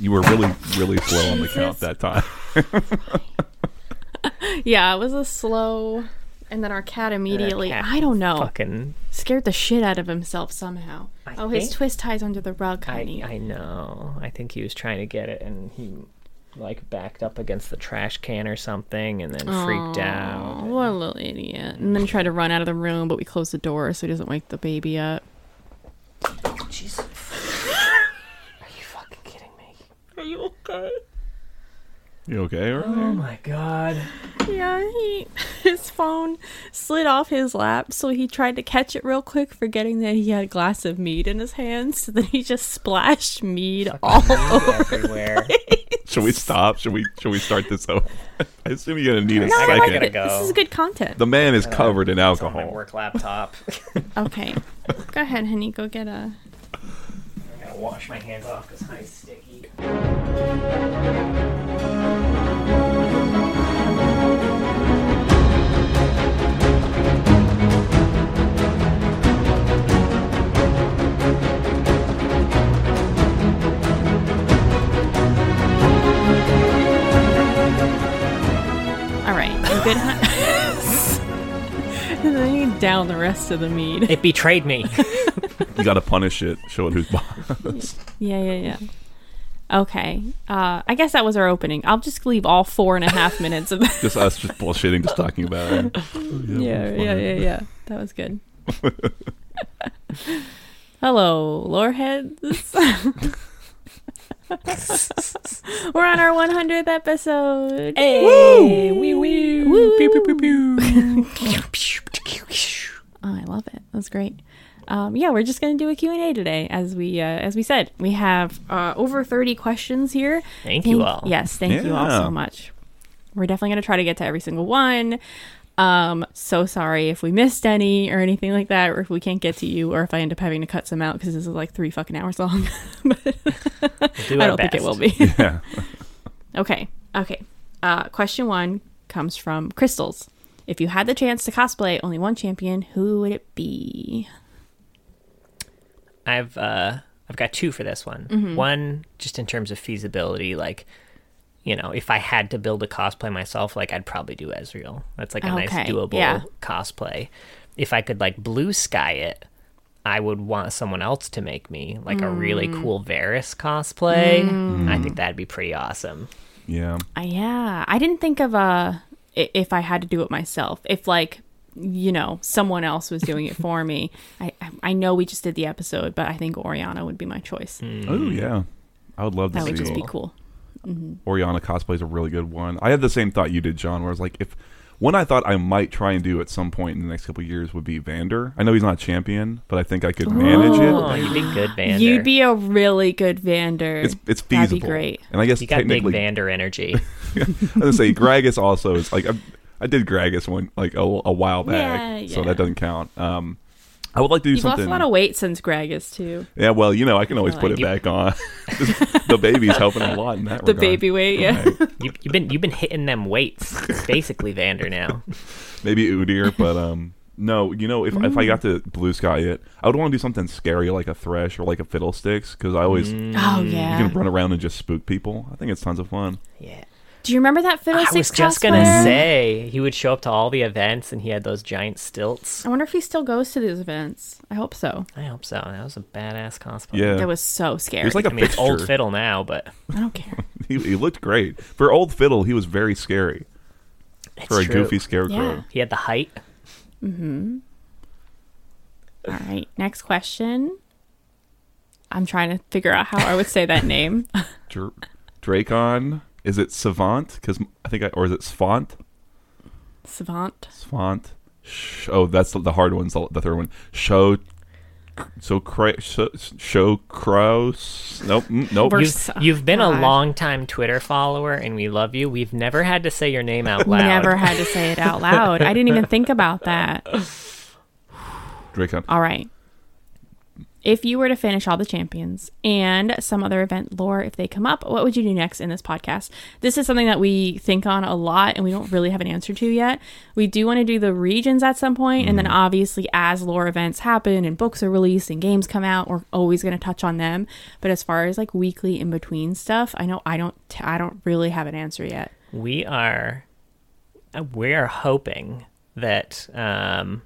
You were really, really slow on the count that time. Yeah, it was a slow. And then our cat immediately, cat I don't know, Fucking. scared the shit out of himself somehow. I oh, his twist ties under the rug, I, honey. I know. I think he was trying to get it and he like backed up against the trash can or something and then freaked Oh, out. what a little idiot. And then tried to run out of the room, but we closed the door so he doesn't wake the baby up. Jesus. Are you fucking kidding me? Are you okay? You okay? Oh my god. Yeah, he his phone slid off his lap, so he tried to catch it real quick, forgetting that he had a glass of mead in his hands. So then he just splashed mead all over. everywhere. should we stop? Should we? Should we start this over? I assume you're gonna need a No, I I second. gotta go. This is good content. The man is covered in It's on my alcohol. work laptop. Okay, go ahead, honey. Go get a. I gotta wash my hands off because honey's sticky. All right, good, hon- and then you down the rest of the mead. It betrayed me. You gotta punish it. Show it who's boss. Yeah, yeah, yeah. Okay. Uh, I guess that was our opening. I'll just leave all four and a half minutes of that. just us, just bullshitting, just talking about it. yeah, yeah, yeah, yeah. That was good. Hello, lore heads. We're on our 100th episode. Hey, wee wee. Woo. Pew, pew, pew, pew. Oh, I love it. That was great. Um, yeah, we're just gonna do a Q&A today, as we uh, as we said. We have uh, over 30 questions here. Thank you all. Yes, thank you all so much. We're definitely gonna try to get to every single one. Um, so sorry if we missed any or anything like that, or if we can't get to you, or if I end up having to cut some out because this is like three fucking hours long. but Do I don't think it will be. Yeah. Okay. Okay. Uh, question one comes from Crystals. If you had the chance to cosplay only one champion, who would it be? I've uh I've got two for this one. Mm-hmm. One just in terms of feasibility, like you know, if I had to build a cosplay myself, like I'd probably do Ezreal. That's like a nice doable yeah. cosplay. If I could like blue sky it, I would want someone else to make me like a really Mm. cool Varus cosplay. I think that'd be pretty awesome. Yeah. Uh, yeah, I didn't think of uh, i- if I had to do it myself. If like you know someone else was doing it for me. I I- I know we just did the episode, but I think Orianna would be my choice. Mm. Oh yeah. I would love to That see would just be cool. Mm-hmm. Orianna cosplay is a really good one. I had the same thought you did, John. Where I was like, if one I thought I might try and do at some point in the next couple of years would be Vander. I know he's not a champion, but I think I could manage Oh, it. you'd be good, Vander. You'd be a really good Vander. It's it's That'd feasible. be great. And I guess you got big technically, Vander energy. I was gonna say Gragas also is like I, I did Gragas one like a, a while back, Yeah, so that doesn't count. Um, I would like to do You've lost a lot of weight since Gragas too. yeah, well, you know, I can always I put like it you. back on. the baby's helping a lot in that The regard. baby weight, yeah. Right. you, you've been you've been hitting them weights. It's basically Vander now. maybe Udyr, but um, no, you know, if if I got to blue sky it, I would want to do something scary like a thresh or like a fiddlesticks because I always Mm. Oh you can run around and just spook people. I think it's tons of fun. Yeah. Do you remember that I Fiddlesticks was just cosplayer? gonna say he would show up to all the events and he had those giant stilts. I wonder if he still goes to these events. I hope so. I hope so. That was a badass cosplay. Yeah, That was so scary. he was like a I mean, it's old fiddle now, but I don't care. he, he looked great for old fiddle. He was very scary it's for a true. goofy scarecrow. Yeah. He had the height. Hmm. All right. Next question. I'm trying to figure out how I would say that name. Dr- Dracon. Is it Savant? Because I think, I, or is it Svant? Savant. Svant. Sh- oh, that's the, the hard one. The, the third one. Show. So cra- show, show crows. Nope. mm, Nope. You've, so- you've been God. a long time Twitter follower and we love you. We've never had to say your name out loud. Never had to say it out loud. I didn't even think about that. Dracon. All right. If you were to finish all the champions and some other event lore, if they come up, what would you do next in this podcast? This is something that we think on a lot and we don't really have an answer to yet. We do want to do the regions at some point, and then obviously, as lore events happen and books are released and games come out, we're always going to touch on them. But as far as like weekly in between stuff, I know I don't, I don't really have an answer yet. We are uh, we are hoping that um,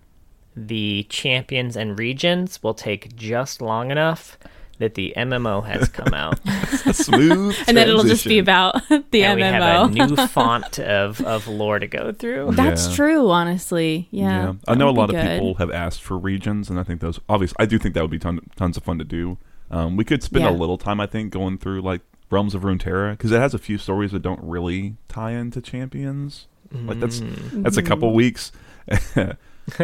the champions and regions will take just long enough that the MMO has come out. A smooth. And then it'll just be about the and we have a MMO. new font of, of lore to go through. That's Yeah. true, honestly. Yeah. I know a lot of good. people have asked for regions, and I think those obviously I do think that would be ton, tons of fun to do. Um, we could spend Yeah. a little time, I think, going through like Realms of Runeterra because it has a few stories that don't really tie into champions. Like that's Mm. that's a couple weeks.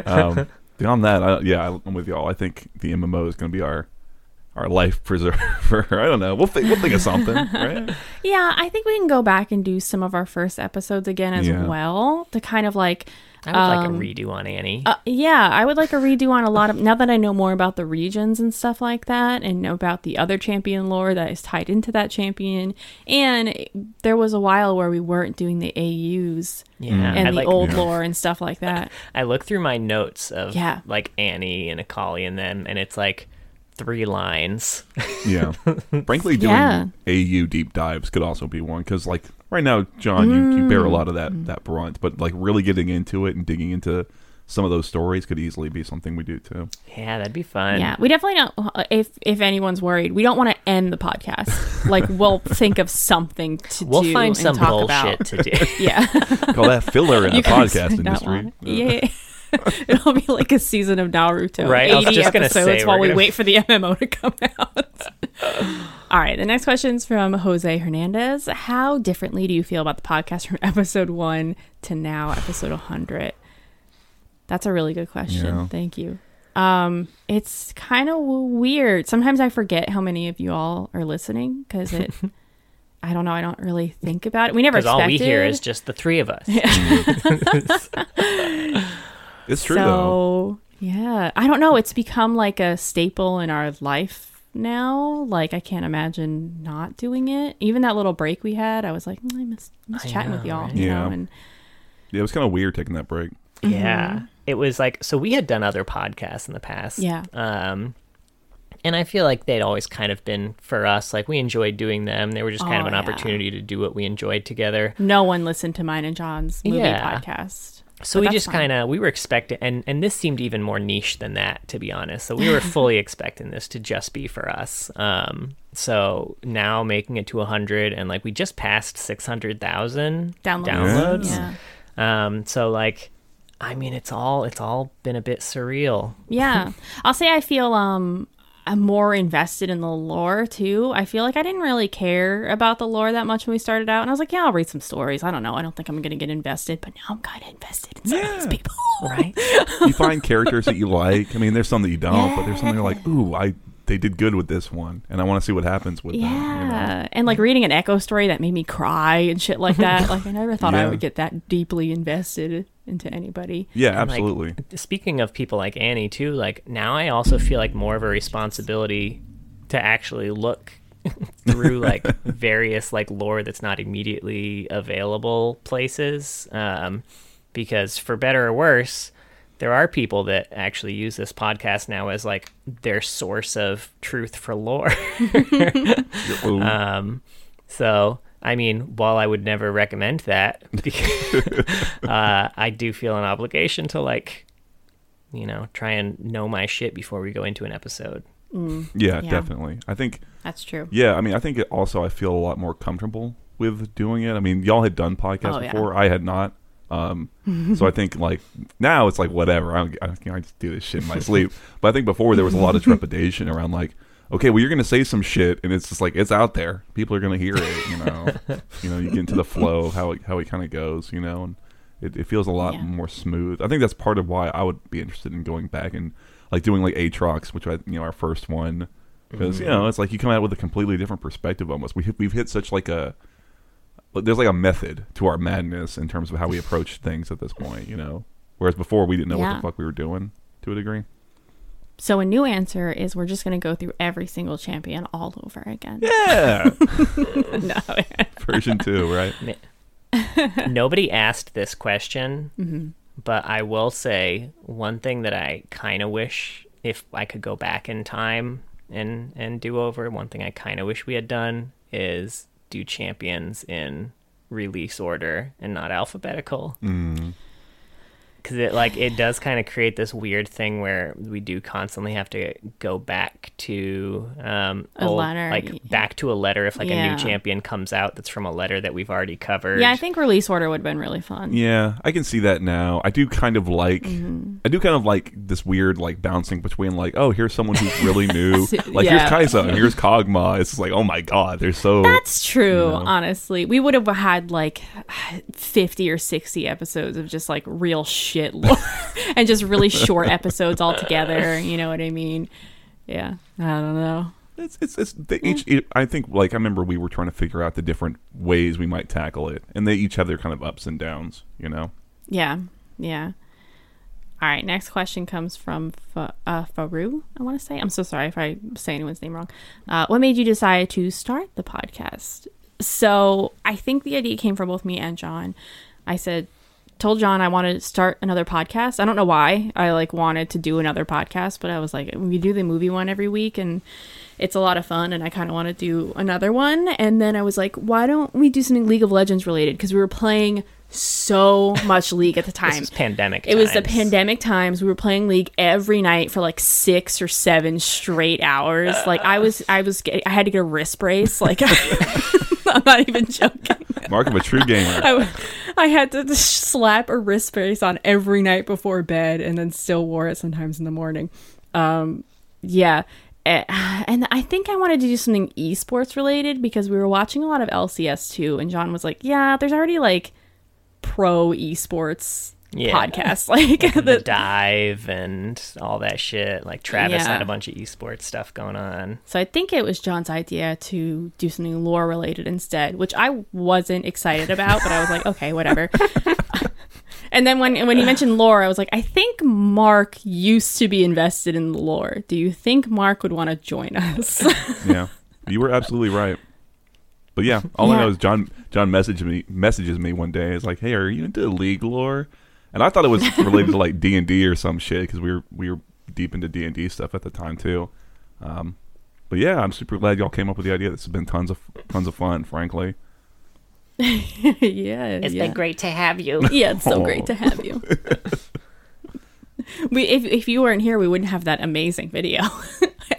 um, beyond that, I, yeah, I'm with y'all. I think the MMO is going to be our our life preserver. I don't know. We'll think we'll think of something, right? Yeah, I think we can go back and do some of our first episodes again as Yeah. well to kind of like I would like Um, a redo on Annie. uh, yeah, I would like a redo on a lot of now that I know more about the regions and stuff like that and know about the other champion lore that is tied into that champion. And there was a while where we weren't doing the AUs yeah, and I the like. old Yeah. lore and stuff like that. I look through my notes of Yeah. like Annie and Akali and them, and it's like three lines. Yeah. Frankly, doing Yeah. AU deep dives could also be one because, like, right now, John, you, you bear a lot of that Mm. that brunt, but like really getting into it and digging into some of those stories could easily be something we do too. Yeah, that'd be fun. Yeah, we definitely don't. If if anyone's worried, we don't want to end the podcast. like we'll think of something to We'll do find and some talk bullshit about. to do. Yeah, Call that filler in the You guys podcast industry. Yeah. It'll be like a season of Naruto. Right, I was 80 just gonna episodes say, while we're we gonna- wait for the MMO to come out. All right, the next question is from Jose Hernandez. How differently do you feel about the podcast from episode one to now, episode 100? That's a really good question. Yeah. Thank you. Um, it's kind of weird. Sometimes I forget how many of you all are listening because it. I don't know. I don't really think about it. We never Because expected. all we hear is just the three of us. It's true though. so, yeah. I don't know. It's become like a staple in our life now. Like, I can't imagine not doing it. Even that little break we had, I was like, mm, I miss, miss I chatting with y'all. right? You Yeah. know, and Yeah, it was kind of weird taking that break. Yeah. It was like so we had done other podcasts in the past. Yeah. Um and I feel like they'd always kind of been for us like we enjoyed doing them. They were just kind of Oh, an yeah. opportunity to do what we enjoyed together. no one listened to mine and John's movie Yeah. podcast. So But we just kind of we were expecting and and this seemed even more niche than that to be honest. So we were fully expecting this to just be for us. Um so now making it to 100 and like we just passed 600,000 Downloads. downloads. Yeah. Um so like I mean it's all it's all been a bit surreal. Yeah. I'll say I feel um I'm more invested in the lore too. I feel like I didn't really care about the lore that much when we started out. And I was like, yeah, I'll read some stories. I don't know. I don't think I'm going to get invested, but now I'm kind of invested in some of these people. Right? You find characters that you like. I mean, there's some that you don't, but there's some that you're like, ooh, I they did good with this one, and I want to see what happens with them. you know? Yeah. And like reading an Ekko story that made me cry and shit like that. like I never thought I would get that deeply invested into anybody. Yeah, And, like, absolutely. speaking of people like Annie too, like now I also feel like more of a responsibility to actually look through like various like lore that's not immediately available places. Um, because for better or worse, there are people that actually use this podcast now as like their source of truth for lore. Um, so, I mean, while I would never recommend that, uh, I do feel an obligation to like, you know, try and know my shit before we go into an episode. Mm, yeah, yeah. definitely. I think that's true. Yeah, I mean, I think it also I feel a lot more comfortable with doing it. I mean, y'all had done podcasts Oh, yeah. before, I had not. Um, so I think like now it's like whatever. I, don't, I, I just do this shit in my sleep. But I think before there was a lot of trepidation around like, okay, well you're gonna say some shit, and it's just like it's out there. People are gonna hear it. You know, you know, you get into the flow how it how it kind of goes. You know, and it, it feels a lot Yeah. more smooth. I think that's part of why I would be interested in going back and like doing like Aatrox, which I you know our first one because you mm-hmm. know it's like you come out with a completely different perspective almost. We we've hit such like a there's like a method to our madness in terms of how we approach things at this point, you know. Whereas before we didn't know what the fuck we were doing to a degree. So a new answer is we're just going to go through every single champion all over again. Yeah, no. version two, right? Nobody asked this question, Mm-hmm. but I will say one thing that I kind of wish if I could go back in time and and do over. One thing I kind of wish we had done is do champions in release order and not alphabetical. Mm. Because it like it does kind of create this weird thing where we do constantly have to go back to um A letter, like back to a letter if like a new champion comes out that's from a letter that we've already covered Yeah, I think release order would have been really fun. Yeah, I can see that now. I do kind of like, Mm-hmm. I do kind of like this weird like bouncing between like, oh, here's someone who's really new, like yeah. here's Kaisa and here's Kog'Maw. It's like, oh my god, they're so. That's true, You know? honestly. We would have had like 50 or 60 episodes of just like real shit lore and just really short episodes altogether. You know what I mean? Yeah. I don't know. It's it's, it's they each. It, I think like I remember we were trying to figure out the different ways we might tackle it, and they each have their kind of ups and downs. You know. Yeah. Yeah. All right. Next question comes from Fa- uh, Faru, I want to say. I'm so sorry if I say anyone's name wrong. Uh, what made you decide to start the podcast? So I think the idea came from both me and John. I said, told John I wanted to start another podcast. I don't know why I like wanted to do another podcast, but I was like, we do the movie one every week and it's a lot of fun and I kind of want to do another one. And then I was like, why don't we do something League of Legends related? Because we were playing so much League at the time. was pandemic It was the pandemic times. We were playing League every night for like six or seven straight hours. Like I was, I was, I had to get a wrist brace. Like not even joking. Mark of a true gamer. I had to slap a wrist brace on every night before bed, and then still wore it sometimes in the morning. Um, yeah. Eh, And I think I wanted to do something esports related because we were watching a lot of LCS too, and John was like, "Yeah, there's already like pro esports Yeah. podcasts, like the the, dive and all that shit like travis Yeah. had a bunch of esports stuff going on So I think it was John's idea to do something lore related instead, which I wasn't excited about, but I was like, okay, whatever. and then when when he mentioned lore, I was like, I think Mark used to be invested in the lore. Do you think Mark would want to join us? yeah, you were absolutely right. But yeah, all I know is John John messaged me messages me one day. It's like, hey, are you into league lore? And I thought it was related to like D and D or some shit because we were we were deep into D and D stuff at the time too. Um, but yeah, I'm super glad y'all came up with the idea. This has been tons of tons of fun, frankly. yeah, It's yeah. been great to have you. Yeah, it's so great to have you. we if if you weren't here, we wouldn't have that amazing video.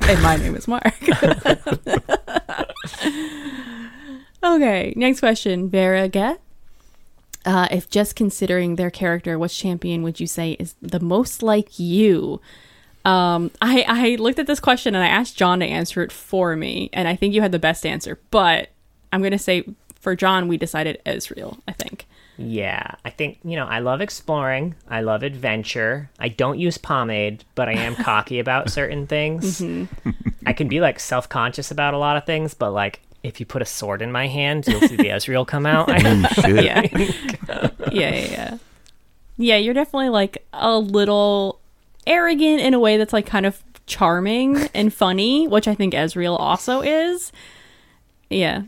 and my name is Mark. okay, next question. Vera Get. Uh, if just considering their character, which champion would you say is the most like you? Um, I I looked at this question and I asked John to answer it for me, and I think you had the best answer. But I'm gonna say for John, we decided Ezreal. I think. Yeah, I think, you know, I love exploring. I love adventure. I don't use pomade, but I am cocky about certain things. I can be like self conscious about a lot of things, but like if you put a sword in my hand, you'll see the Ezreal come out. I, Oh shit! yeah. yeah, yeah, yeah. Yeah, you're definitely like a little arrogant in a way that's like kind of charming and funny, which I think Ezreal also is. Yeah.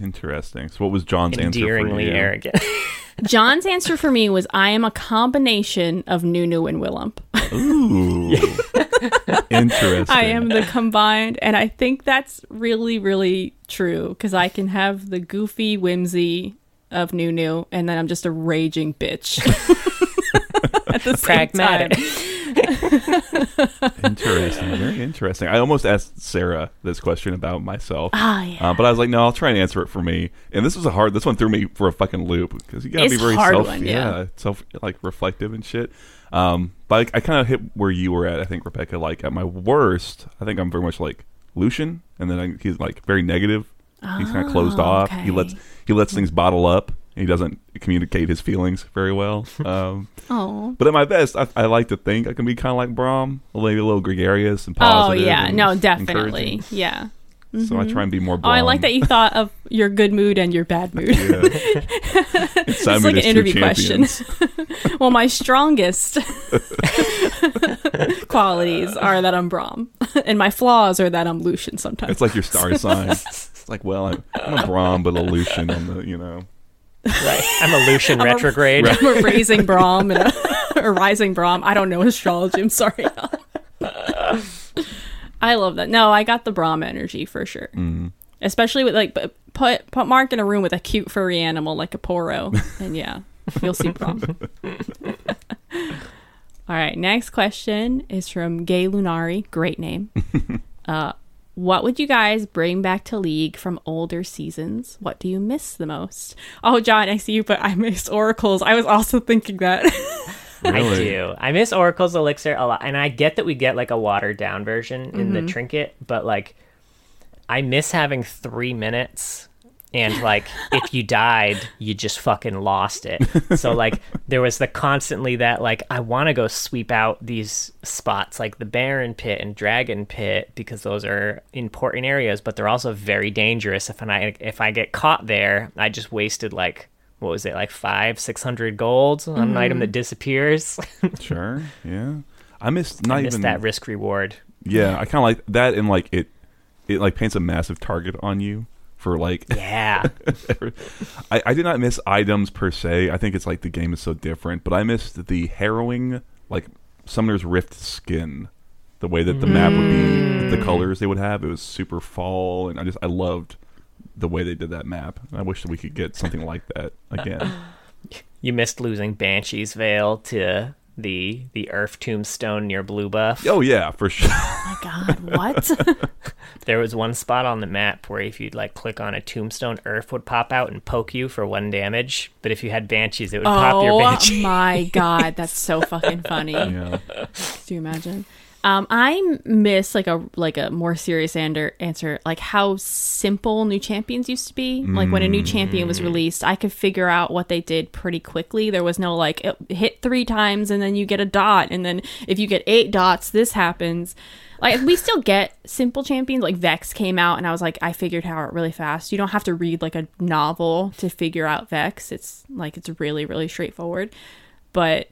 Interesting. So, what was John's answer for endearingly you? arrogant. John's answer for me was I am a combination of Nunu and Willump. Ooh, interesting. I am the combined, and I think that's really, really true because I can have the goofy whimsy of Nunu, and then I'm just a raging bitch. At the same Pragmatic. time. Interesting. Very interesting. I almost asked Sarah this question about myself. Ah, yeah. Uh, but I was like, no, I'll try and answer it for me. And this was a hard. This one threw me for a fucking loop because you gotta It's be very self, one, yeah. self like reflective and shit. Um, but I, I kind of hit where you were at. I think Rebecca. Like at my worst, I think I'm very much like Lucian, and then I, he's like very negative. he's kind of closed Oh, off. okay. He lets he lets things bottle up. He doesn't communicate his feelings very well. Um, Oh. but at my best, I, I like to think I can be kind of like Braum, maybe a little gregarious and Oh positive. yeah, no, definitely. encouraging. Yeah. So I try and be more. Oh, I like that you thought of your good mood and your bad mood. Yeah. it's It's like an interview question. well, my strongest qualities are that I'm Braum, and my flaws are that I'm Lucian sometimes. It's like your star sign. It's like, well, I'm, I'm a Braum, but a Lucian on the, you know. Right. I'm a Lucian I'm a- retrograde. I'm a raising Braum and a, a rising Braum. I don't know astrology. I'm sorry. I love that. No, I got the Braum energy for sure. Mm. Especially with like p- put put Mark in a room with a cute furry animal like a Poro, and yeah, you'll see Braum. All right, next question is from Gay Lunari. Great name. uh, what would you guys bring back to League from older seasons? What do you miss the most? Oh, John, I see you, but I miss Oracles. I was also thinking that. I do. I miss Oracle's Elixir a lot. And I get that we get like a watered down version in Mm-hmm. the trinket, but like I miss having three minutes and like if you died, you just fucking lost it. So like there was the constantly that like I want to go sweep out these spots like the Baron Pit and Dragon Pit because those are important areas, but they're also very dangerous. If I if I get caught there, I just wasted like what was it like five six hundred gold on an item that mm-hmm. disappears. Sure. Yeah. I missed not I missed even that risk reward. Yeah, I kind of like that, and like it, it like paints a massive target on you for like. Yeah, I, I did not miss items per se. I think it's like the game is so different, but I missed the harrowing like Summoner's Rift skin, the way that the map would be, the mm. colors they would have. It was super fall, and I just I loved the way they did that map. I wish that we could get something like that again. you missed losing Banshee's Veil to the the Earth Tombstone near Blue Buff. oh yeah, for sure. oh my God, what? There was one spot on the map where if you'd like click on a tombstone, Earth would pop out and poke you for one damage. But if you had Banshees, it would pop your oh banshees. oh my God, that's so fucking funny. yeah, Do you imagine? Um, I miss like a like a more serious ander- answer, like how simple new champions used to be. Like when a new champion was released, I could figure out what they did pretty quickly. There was no like it hit three times and then you get a dot, and then if you get eight dots, this happens. Like we still get simple champions. Like Vex came out, and I was like, I figured out really fast. You don't have to read like a novel to figure out Vex. It's like it's really really straightforward, but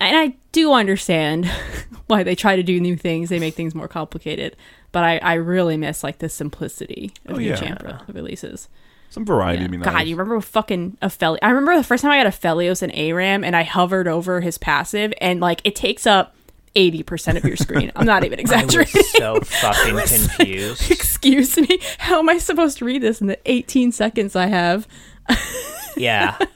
and I do understand why they try to do new things. They make things more complicated, but I, I really miss like the simplicity of Oh, new yeah. champ re- releases. some variety. would be God, nice. you remember fucking Aphelios? I remember the first time I got Aphelios and ARAM, and I hovered over his passive, and like it takes up eighty percent of your screen. I'm not even I was exaggerating. so fucking confused. Excuse me, how am I supposed to read this in the 18 seconds I have? Yeah.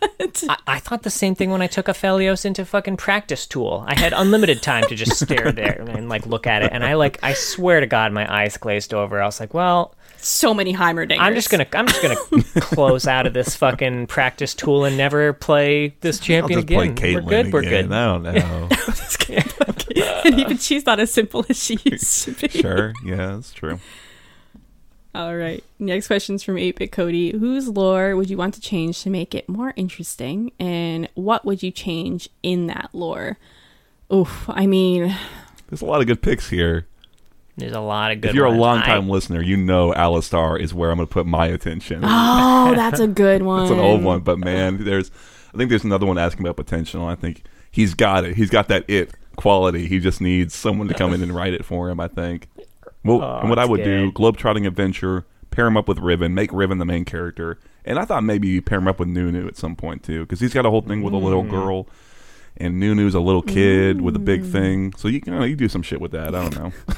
I, I thought the same thing when I took Aphelios into fucking practice tool. I had unlimited time to just stare there and like look at it. And I like I swear to God my eyes glazed over. I was like, well, So many Heimerdingers. I'm just gonna I'm just gonna close out of this fucking practice tool and never play this I'll champion just again. Caitlyn we're good, we're good. I don't know. and even she's not as simple as she used to be. sure. Yeah, that's true. All right. Next question's from 8-Bit Cody. Whose lore would you want to change to make it more interesting? And what would you change in that lore? Oof, I mean, There's a lot of good picks here. There's a lot of good if you're ones. a long time I- listener, you know Alistar is where I'm going to put my attention. oh, that's a good one. It's an old one, but man, there's I think there's another one asking about potential. I think he's got it. He's got that it quality. He just needs someone to come in and write it for him. I think. Well, Oh, and what I that's would do, good. globetrotting adventure, pair him up with Riven, make Riven the main character, and I thought maybe you pair him up with Nunu at some point too, because he's got a whole thing with a little Mm. girl, and Nunu's a little kid with a big Mm. thing. So you can you, know, you do some shit with that. I don't know.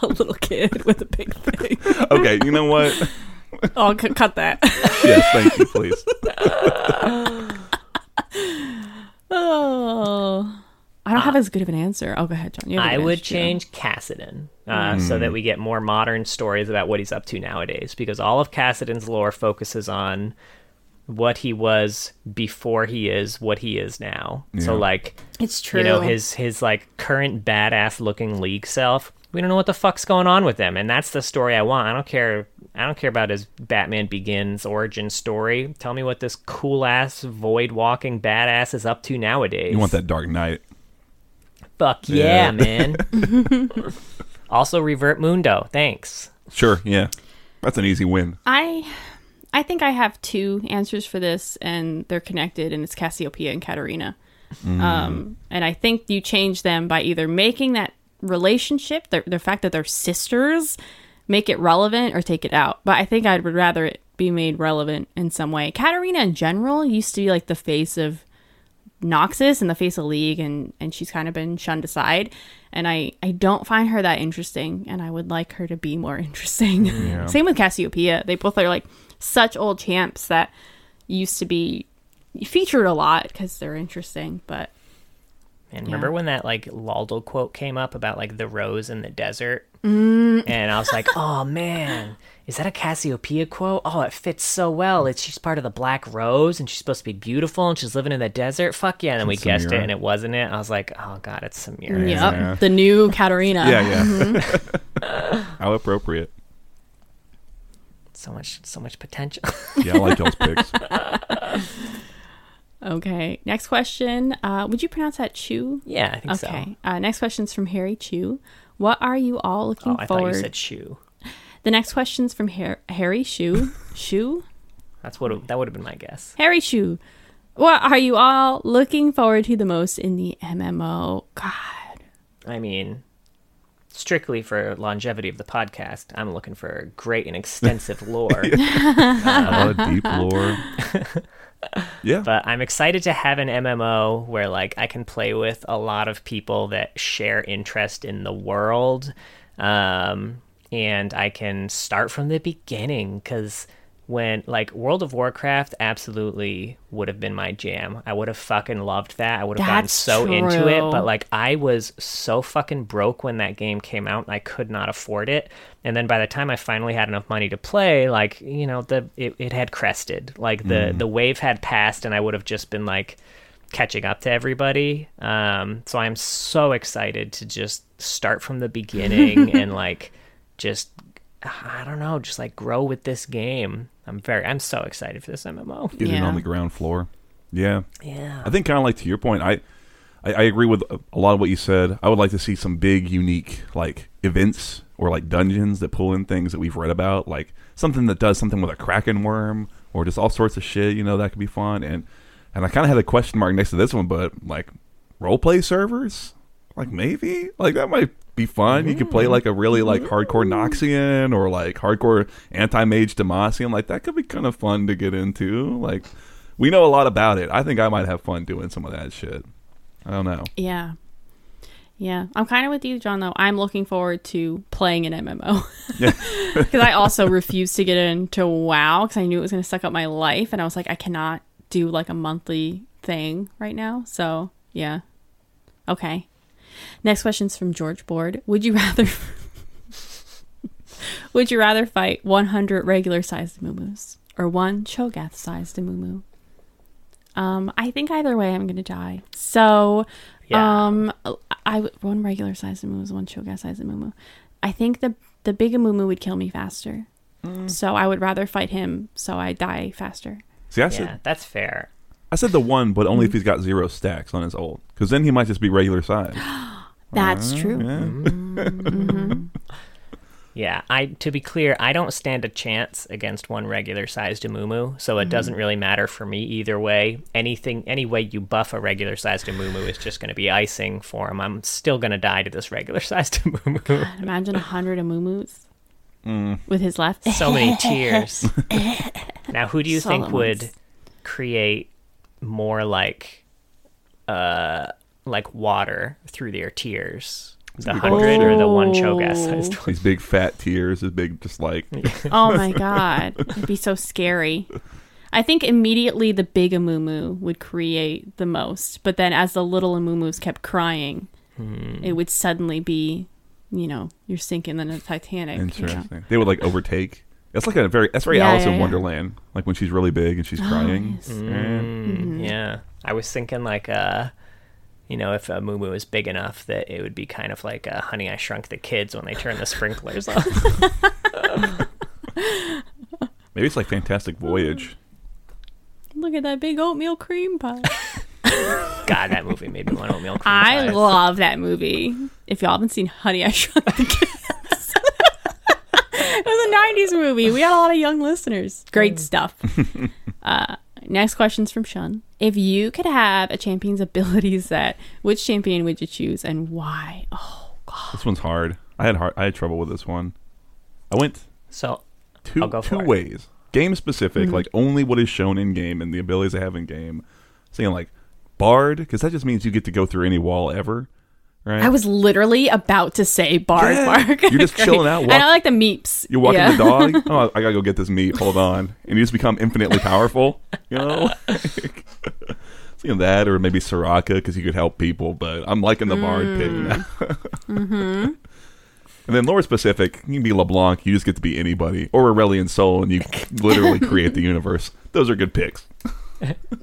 A little kid with a big thing. okay, you know what? Oh, c- cut that. yes, thank you, please. oh. I don't have as good of an answer. Oh, go ahead, John. You have a I good would change Kassadin uh, so that we get more modern stories about what he's up to nowadays. Because all of Kassadin's lore focuses on what he was before he is what he is now. So like It's true. you know his his like current badass looking league self. We don't know what the fuck's going on with him, and that's the story I want. I don't care. I don't care about his Batman Begins origin story. Tell me what this cool ass void walking badass is up to nowadays. You want that Dark Knight? Fuck Yeah. yeah, man. also, revert Mundo. Thanks. Sure. Yeah. That's an easy win. I I think I have two answers for this and they're connected and it's Cassiopeia and Katarina. Um and I think you change them by either making that relationship, the, the fact that they're sisters, make it relevant or take it out. But I think I would rather it be made relevant in some way. Katarina in general used to be like the face of Noxus in the face of League and and she's kind of been shunned aside and I I don't find her that interesting and I would like her to be more interesting. Yeah. Same with Cassiopeia. They both are like such old champs that used to be featured a lot cuz they're interesting, but And remember when that like Loldle quote came up about like the rose in the desert? Mm. And I was like, oh man, is that a Cassiopeia quote? Oh, it fits so well. It's she's part of the Black Rose and she's supposed to be beautiful and she's living in the desert. Fuck yeah. And then we It's guessed it and it wasn't it. I was like, oh god, it's Samira. yep, Yeah. the new Katarina. Yeah, yeah. How appropriate. So much so much potential. Yeah, I like those picks. Okay. Next question. Uh would you pronounce that Chu? yeah, I think so. Okay. Uh, next question's from Harry Chu. What are you all looking Oh, I thought you said shoe. The next question's from Har- Harry Shu. Shu? That's what it- that would have been my guess. Harry Shu. What are you all looking forward to the most in the MMO? God. I mean, strictly for longevity of the podcast, I'm looking for great and extensive lore. A lot of deep lore. Yeah. but I'm excited to have an MMO where like I can play with a lot of people that share interest in the world, um, and I can start from the beginning because when like World of Warcraft absolutely would have been my jam. I would have fucking loved that. I would have gotten That's so into it, but like I was so fucking broke when that game came out and I could not afford it. And then by the time I finally had enough money to play, like, you know, the it, it had crested. Like the the wave had passed and I would have just been like catching up to everybody. Um so I'm so excited to just start from the beginning and like just I don't know, just like grow with this game. I'm very I'm so excited for this MMO. Get in Yeah. on the ground floor. Yeah. Yeah. I think kind of like to your point, I, I I agree with a- a lot of what you said. I would like to see some big, unique like events or like dungeons that pull in things that we've read about, like something that does something with a kraken worm or just all sorts of shit. You know that could be fun. And and I kind of had a question mark next to this one, but like role play servers, like maybe like that might be fun. You could play mm-hmm. like a really like mm-hmm. hardcore Noxian or like hardcore anti mage Demacian. Like that could be kind of fun to get into. Like we know a lot about it. I think I might have fun doing some of that shit. I don't know. Yeah. Yeah. I'm kind of with you, John, though. I'm looking forward to playing an MMO. Because I also refused to get into WoW because I knew it was going to suck up my life. And I was like, I cannot do like a monthly thing right now. So, yeah. Okay. Next question's from George Board. Would you rather. Would you rather fight 100 regular sized Mumus or one Cho'Gath sized Mumu? Um, I think either way I'm gonna die. So, Yeah. um, I would- one regular sized Mumu, one Cho'Gath sized Mumu. I think the the big Mumu would kill me faster. So I would rather fight him so I die faster. See, I yeah, said that's fair. I said the one, but only if he's got zero stacks on his ult, because then he might just be regular size. That's true. Yeah. Mm-hmm. Yeah, I to be clear, I don't stand a chance against one regular sized Amumu, so it doesn't mm-hmm. really matter for me either way. Anything any way you buff a regular sized Amumu is just gonna be icing for him. I'm still gonna die to this regular sized Amumu. Imagine a hundred Amumus mm. with his left. so many tears. now who do you think would create more like uh like water through their tears? The hundred or the one Cho'Gath sized one? These big fat tears, his big just like oh my god, it'd be so scary. I think immediately the big Amumu would create the most, but then as the little Amumus kept crying, it would suddenly be, you know, you're sinking in the Titanic. you know? interesting. They would like overtake. That's like a very that's very Yeah, Alice yeah, in yeah. Wonderland, like when she's really big and she's crying. yes. Yeah. Mm, Yeah, I was thinking like uh, you know, if a Moo is big enough that it would be kind of like uh, Honey I Shrunk the Kids when they turn the sprinklers on. Maybe it's like Fantastic Voyage. Look at that big oatmeal cream pie. God, that movie made me want oatmeal cream I pie. love that movie. If y'all haven't seen Honey, I Shrunk the Kids, it was a '90s movie. We had a lot of young listeners. Great stuff. Uh, next question's from Shun. If you could have a champion's ability set, which champion would you choose and why? Oh, God. This one's hard. I had hard. I had trouble with this one. I went So two I'll go two for it. ways. Game specific, like only what is shown in game and the abilities I have in game. Saying like Bard, because that just means you get to go through any wall ever, right? I was literally about to say Bard Yeah. Bark. You're just chilling out, and walk- I like the meeps. You're walking yeah. the dog. Oh, I gotta go get this meat. Hold on, and you just become infinitely powerful. You know, seeing that, or maybe Soraka because you could help people. But I'm liking the bard pick now. Mm-hmm. And then lore specific, you can be LeBlanc. You just get to be anybody, or Aurelion Sol, and you literally create the universe. Those are good picks.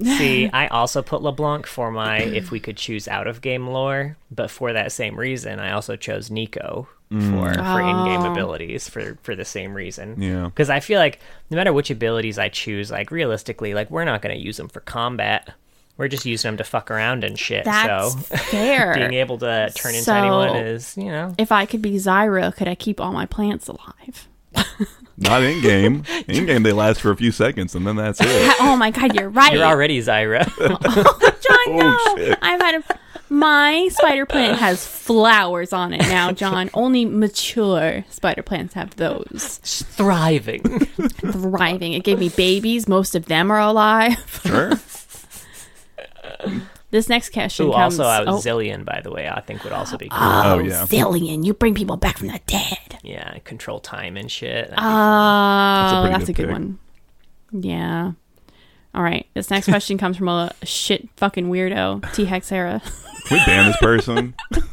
See, I also put LeBlanc for my if we could choose out of game lore, but for that same reason, I also chose Neeko mm. for for in-game Oh. abilities for for the same reason. Yeah. Because I feel like no matter which abilities I choose, like realistically, like we're not going to use them for combat. We're just using them to fuck around and shit. That's so fair. being able to turn into So- anyone is, you know, if I could be Zyra, could I keep all my plants alive? Not in game. In game, they last for a few seconds, and then that's it. oh my god, you're right. you're already Zyra. Oh, John, Oh, no. shit. I've had a, my spider plant has flowers on it now, John. Only mature spider plants have those. Thriving. Thriving. It gave me babies. Most of them are alive. Sure. This next question Ooh, comes. also uh, oh, Zilean, by the way, I think would also be cool. Oh, yeah. Zilean. You bring people back from the dead. yeah, control time and shit. That'd be Oh, pretty that's good a good one. Yeah. All right. This next question comes from a shit fucking weirdo, T Hexera, Can we ban this person?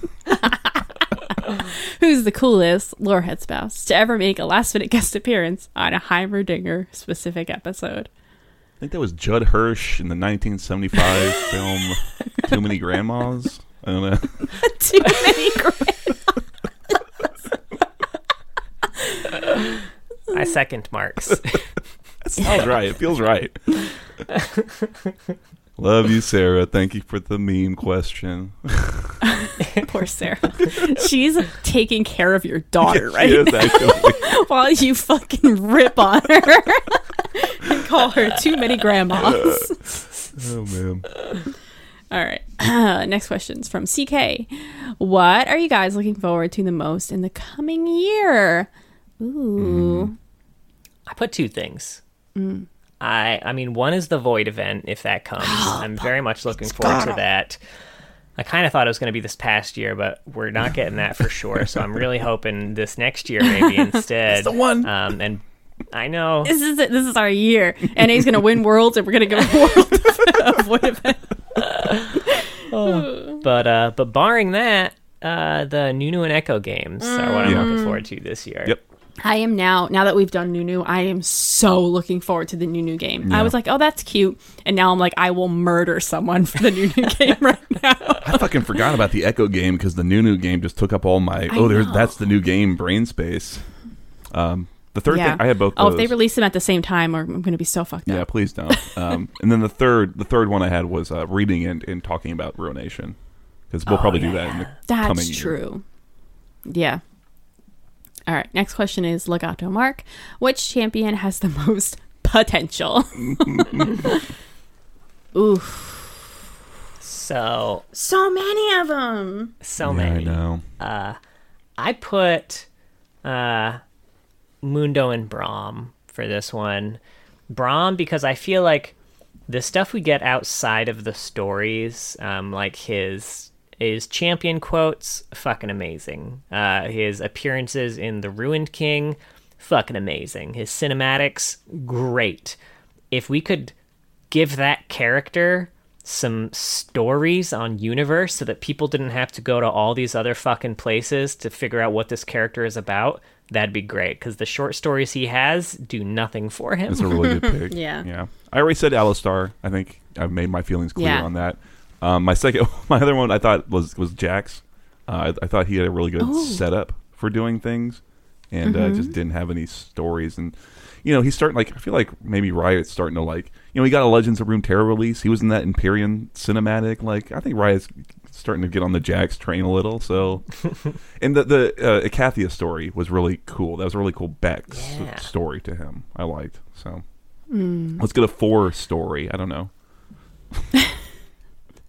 who's the coolest lorehead spouse to ever make a last minute guest appearance on a Heimerdinger specific episode. I think that was Judd Hirsch in the 1975 film Too Many Grandmas. I don't know. Too many grandmas. I second Mark's. That sounds right. It feels right. Love you, Sarah. Thank you for the meme question. Poor Sarah. She's taking care of your daughter, right? She is. While you fucking rip on her and call her too many grandmas. Oh man. All right. next question's from CK. What are you guys looking forward to the most in the coming year? Ooh. Mm-hmm. I put two things. Mm. I I mean, one is the Void event if that comes. I'm very much looking forward to that. I kind of thought it was going to be this past year, but we're not getting that for sure. So I'm really hoping this next year maybe instead. the one. Um, and I know This is it. This is our year. And he's going to win worlds and we're going to go world of Void event. But uh, but barring that, uh, the Nunu and Ekko games are what I'm Yeah. looking forward to this year. Yep. I am now, now that we've done Nunu, I am so looking forward to the Nunu game. I was like, oh, that's cute. And now I'm like, I will murder someone for the Nunu game right now. I fucking forgot about the Ekko game because the new game just took up all my. oh, there's that's the new game brain space. Um, the third thing I had both. Oh, if they release them at the same time, I'm going to be so fucked Yeah, up. please don't. Um, and then the third, the third one I had was uh, reading and, and talking about Ruination because we'll probably do that in the coming That's year. true. Yeah. All right. Next question is Legato Mark. Which champion has the most potential? Oof. So So many of them. so Yeah, many. I know. I put uh, Mundo and Braum for this one. Braum because I feel like the stuff we get outside of the stories, um, like his his champion quotes, fucking amazing. Uh, his appearances in The Ruined King, fucking amazing. His cinematics, great. If we could give that character some stories on universe so that people didn't have to go to all these other fucking places to figure out what this character is about that'd be great because the short stories he has do nothing for him It's a really good pick. Yeah. yeah. I already said Alistar. I think I've made my feelings clear Yeah. on that. Um, my second, my other one, I thought was was Jax. Uh, I, I thought he had a really good Oh. setup for doing things, and uh, Mm-hmm. just didn't have any stories. And you know, he's starting like I feel like maybe Riot's starting to like you know he got a Legends of Runeterra release. He was in that Empyrean cinematic. Like I think Riot's starting to get on the Jax train a little. So, and the the uh, Icathia story was really cool. That was a really cool Beck Yeah. story to him. I liked. So, Hmm. let's get a four story. I don't know.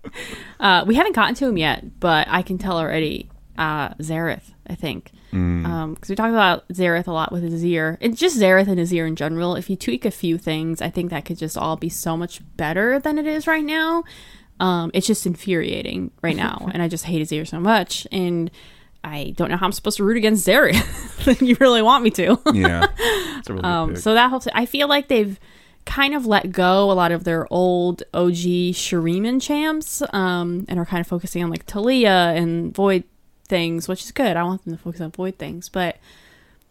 Uh, we haven't gotten to him yet, but I can tell already. Uh, Xerath, I think, because we talked about Xerath a lot with Azir. It's just Xerath and Azir in general. If you tweak a few things, I think that could just all be so much better than it is right now. Um, it's just infuriating right now, and I just hate Azir so much, and I don't know how I'm supposed to root against Xerath. you really want me to? Yeah, really Um, so that helps. I feel like they've kind of let go a lot of their old OG Shuriman champs um, and are kind of focusing on like Taliyah and Void things, which is good. I want them to focus on Void things. But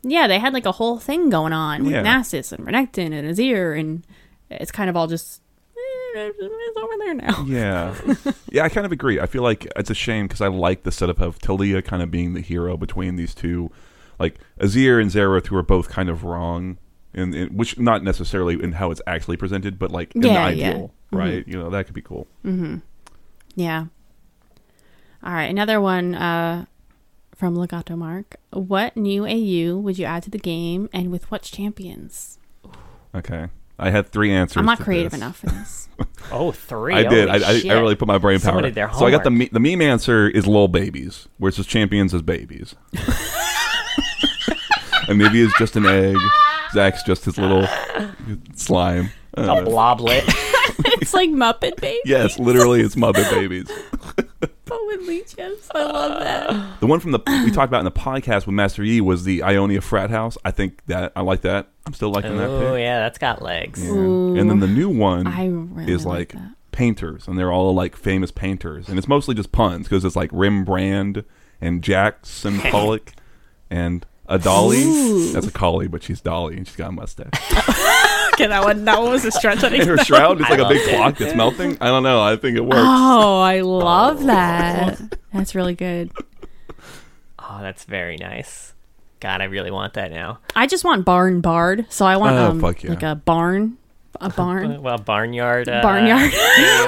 yeah, they had like a whole thing going on with Yeah. Nasus and Renekton and Azir, and it's kind of all just. eh, It's over there now. Yeah, yeah, I kind of agree. I feel like it's a shame because I like the setup of Taliyah kind of being the hero between these two, like Azir and Xerath, who are both kind of wrong, in, in which not necessarily in how it's actually presented, but like in Yeah, the yeah. ideal, right? You know, that could be cool. Yeah. All right, another one uh, from Legato Mark. What new AU would you add to the game, and with what champions? Okay, I had three answers. I'm not to creative this. enough for this. Oh, three. I did. I, Holy I, I shit. really put my brain power. Someone did their so I got the me- the meme answer is lol babies, where it's just champions as babies. and maybe it's just an egg. Zac's just his little slime. a Uh, bloblet. it's like Muppet Baby. yes, literally, it's Muppet babies. but with leeches. I love that. The one from the we talked about in the podcast with Master Yi was the Ionia frat house. I think that I like that. I'm still liking that oh yeah, that's got legs. Yeah. And then the new one I really is like like that. painters, and they're all like famous painters, and it's mostly just puns because it's like Rembrandt and Jackson Pollock and a Dolly. Ooh. That's a collie, but she's Dolly, and she's got a mustache. Okay, that one that one was a stretch. I and think. her shroud is like a big it. clock that's melting. I don't know. I think it works. Oh, I love that. That's really good. Oh, that's very nice. God, I really want that now. I just want barn bard, so I want Oh, um, fuck yeah. like a barn, a barn, Well, barnyard. Uh, barnyard,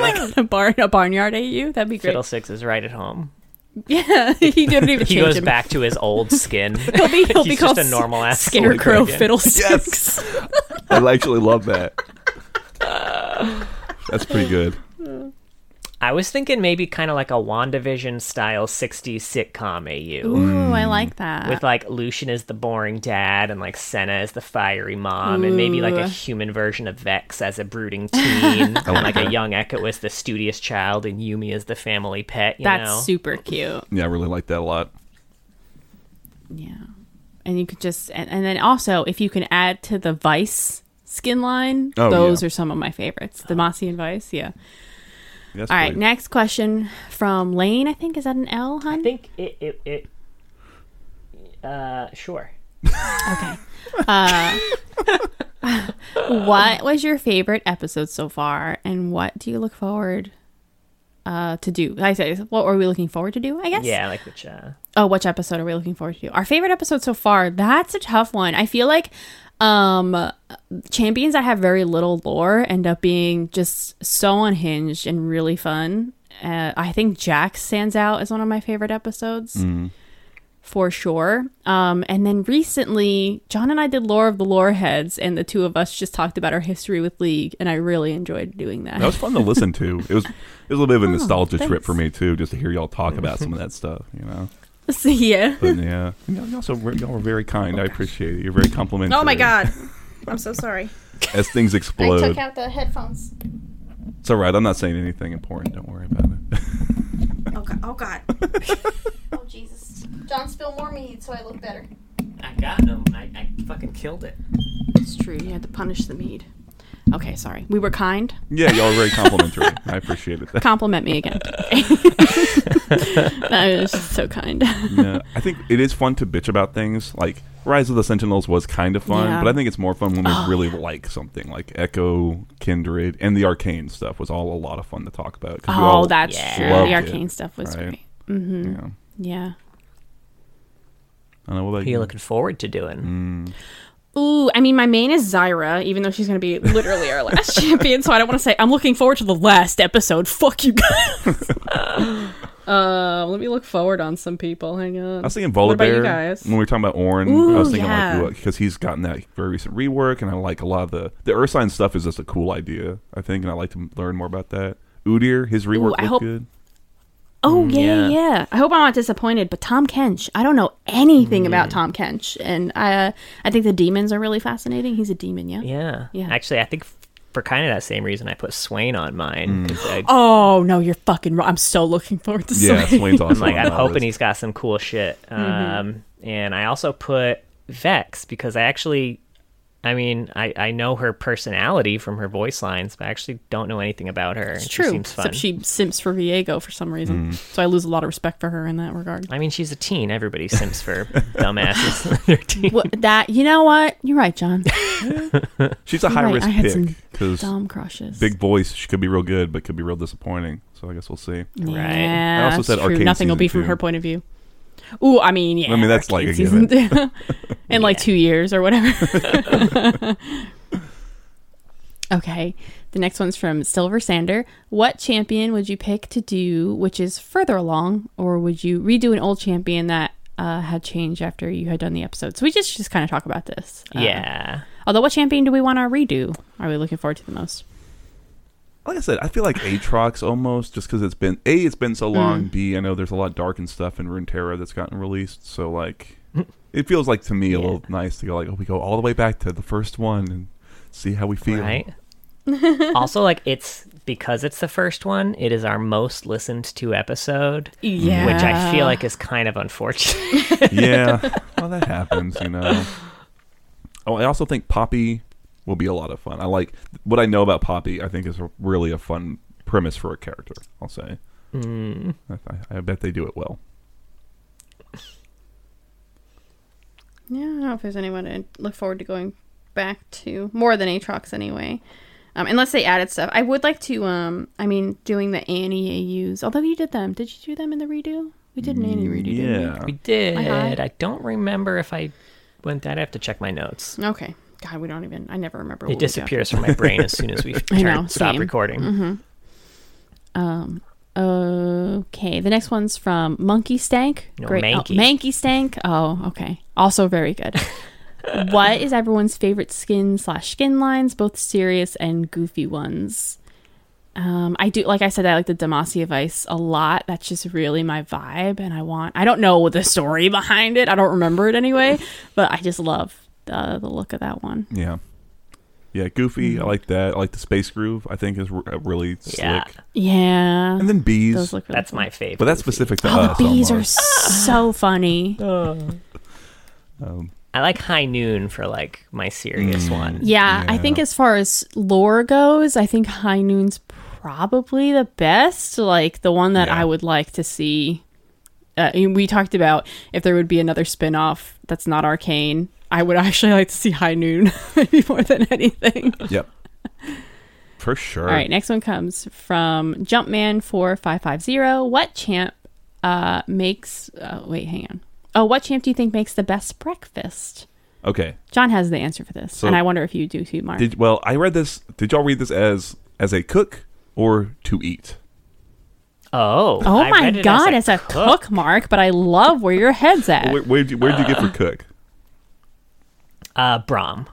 like a barn, a barnyard AU. That'd be great. Fiddlesticks is right at home. Yeah, he didn't even He goes him. back to his old skin. He'll be he'll be called just a normal ass Scarecrow again. Fiddlesticks. I actually love that. That's pretty good. I was thinking maybe kind of like a WandaVision style 60s sitcom AU. Ooh, I mm. like that. With like Lucian as the boring dad and like Senna as the fiery mom, and maybe like a human version of Vex as a brooding teen, and like a young Ekko as the studious child, and Yuumi as the family pet. You That's know? super cute. Yeah, I really like that a lot. Yeah. And you could just and, and then also if you can add to the Vice skin line, Oh, those yeah. are some of my favorites. The Mossy and Vice, yeah. That's All right, great. next question from Lane. I think is that an L, hun? I think it, it, it uh, sure. Okay. Uh, what was your favorite episode so far, and what do you look forward uh, to do? I say, what are we looking forward to do? I guess. Yeah, like which, uh, Oh, which episode are we looking forward to? Our favorite episode so far. That's a tough one. I feel like um champions that have very little lore end up being just so unhinged and really fun. Uh, I think Jax stands out as one of my favorite episodes. For sure. Um, and then recently, John and I did Lore of the Lore Heads, and the two of us just talked about our history with League, and I really enjoyed doing that. That was fun to listen to. It was it was a little bit of a nostalgia trip Oh, thanks. for me too, just to hear y'all talk about some of that stuff. You know, so, yeah. but yeah, And y'all also y'all were very kind. I appreciate it. You're very complimentary. Oh my god. I'm so sorry. As things explode, I took out the headphones. it's all right. I'm not saying anything important. Don't worry about it. Oh god. Oh god. oh Jesus. John spilled more mead so I look better. I got them. I, I fucking killed it. It's true. You had to punish the mead. Okay, sorry. We were kind. yeah, y'all are very complimentary. I appreciate it. Compliment me again. that was so kind. yeah, I think it is fun to bitch about things. Like Rise of the Sentinels was kind of fun, Yeah. but I think it's more fun when we Oh, really like something. Like Ekko, Kindred, and the Arcane stuff was all a lot of fun to talk about. we Oh, all that's true. loved The it, arcane stuff was right? great. Mm-hmm. Yeah. Yeah. I know what what are you looking forward to doing? Mm. Ooh, I mean, my main is Zyra, even though she's going to be literally our last champion. So I don't want to say I'm looking forward to the last episode. Fuck you guys. Uh, let me look forward on some people. Hang on. I was thinking What about you Volibear guys? when we were talking about Ornn. I was thinking yeah. like because he's gotten that very recent rework, and I like a lot of the the Ursine stuff is just a cool idea. I think, and I like to learn more about that. Udyr, his rework I looked hope- good. Oh Mm, yeah, yeah. yeah, I hope I'm not disappointed, but Tahm Kench, I don't know anything Mm. about Tahm Kench, and I, uh, I think the demons are really fascinating. He's a demon, yeah. Yeah. Yeah. Actually, I think for kind of that same reason, I put Swain on mine. 'cause I, Oh no, you're fucking wrong. I'm so looking forward to Yeah, Sway. Swain's I'm like, I'm hoping he's got some cool shit. Mm-hmm. Um, and I also put Vex because I actually, I mean, I, I know her personality from her voice lines, but I actually don't know anything about her. It's true. She seems fun. Except she simps for Viego for some reason, Mm. so I lose a lot of respect for her in that regard. I mean, she's a teen. Everybody simps for dumbasses. They're teen. What, that you know what? You're right, John. She's a You're high right, risk I had pick some because Dumb crushes. big voice. She could be real good, but could be real disappointing. So I guess we'll see. Yeah, I also said true. Arcane Nothing will be season from two. her point of view. Ooh, I mean, yeah. I mean, that's like a season two. in like two years or whatever. okay, the next one's from Silver Sander. What champion would you pick to do, which is further along, or would you redo an old champion that uh, had changed after you had done the episode? So we just just kind of talk about this. Uh, Yeah. Although, what champion do we want to redo? Are we looking forward to the most? Like I said, I feel like Aatrox almost just because it's been a it's been so Mm. long. B I know there's a lot of dark and stuff in Runeterra that's gotten released. So like, it feels like to me a little nice to go like, oh, we go all the way back to the first one and see how we feel. Right. also, like it's because it's the first one. It is our most listened to episode, Yeah, which I feel like is kind of unfortunate. yeah, well that happens, you know. Oh, I also think Poppy will be a lot of fun. I like what I know about Poppy. I think is a, really a fun premise for a character. I'll say. Mm. I, I, I bet they do it well. Yeah, I don't know if there's anyone to look forward to going back to more than Aatrox anyway. Um, unless they added stuff. I would like to um I mean doing the Annie AUs. Although you did them. Did you do them in the redo? We did an Annie redo, didn't Yeah. We did. I don't remember if I went. That. I'd have to check my notes. Okay. God, we don't even I never remember It disappears from my brain as soon as we turn, know, stop recording. Um okay. The next one's from Monkey Stank. No, Great. Mankey. Oh, Mankey Stank. Oh, okay. Also very good. what is everyone's favorite skin slash skin lines, both serious and goofy ones? Um, I do, like I said, I like the Demacia Vice a lot. That's just really my vibe, and I want. I don't know the story behind it. I don't remember it anyway, but I just love the the look of that one. Yeah. Yeah, Goofy. Mm-hmm. I like that. I like the Space Groove. I think is r- really slick. Yeah. Yeah, And then bees. those look. Really That's cool. my favorite. but that's Goofy. specific to Oh, the us. bees are so funny. Um, I like High Noon for like my serious one. Yeah, I think as far as lore goes, I think High Noon's probably the best. Like the one that Yeah. I would like to see. Uh, we talked about if there would be another spin off that's not arcane. I would actually like to see High Noon maybe more than anything. yep. For sure. All right, next one comes from Jumpman four five five zero. What champ uh, makes? Uh, wait, hang on. Oh, what champ do you think makes the best breakfast? Okay. John has the answer for this, So- and I wonder if you do too, Mark. Did well, I read this. Did y'all read this as as a cook or to eat? Oh. Oh I my read it god, as it's a cook. Mark, but I love where your head's at. Where, where'd you Where'd you get for cook? Uh, Braum.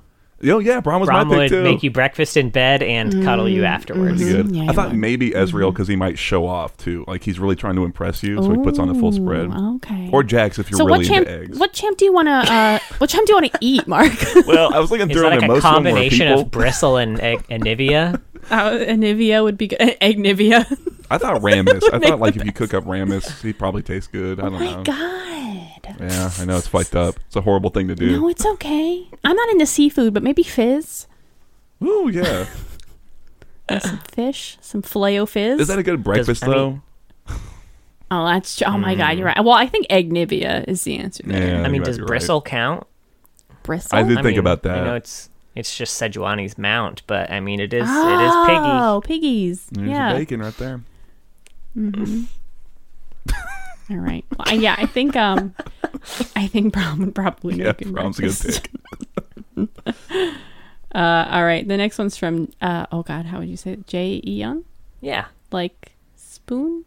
Oh yeah, Braum was Braum my pick would too. make you breakfast in bed and cuddle you afterwards. Pretty good. Mm-hmm. Yeah, I he thought would. maybe Ezreal because he might show off too. Like he's really trying to impress you, so he puts on a full spread. Okay. Or Jax if you're so really what champ? into eggs. What champ do you want to? Uh, what champ do you want to eat, Mark? Well, I was looking Is through that like and a most of them were combination people. of bristle and egg and Nivea? uh, Anivia would be good. Egg Nivea. I thought Rammus. I thought like if you cook up Rammus, he probably tastes good. I oh don't my know. god. Yeah, I know it's fucked up. It's a horrible thing to do. No, it's okay. I'm not into seafood, but maybe fizz. Ooh, yeah. Like some fish, some filet o fizz. Is that a good breakfast I mean- though? oh, that's tr- oh my god, you're right. Well, I think egg Nivea is the answer there. Yeah, I mean, does be right. bristle count? Bristle. I did I think mean, about I know it's it's just Sejuani's mount, but I mean, it is oh, it is oh, piggy. Oh, piggies. There's yeah. bacon right there. Mm-hmm. All right. Well, I- yeah, I think um, I think Braum would probably Yeah, make Braum's a good pick. Uh, all right. The next one's from uh, oh god, how would you say it? J Eon? Yeah, Like spoon?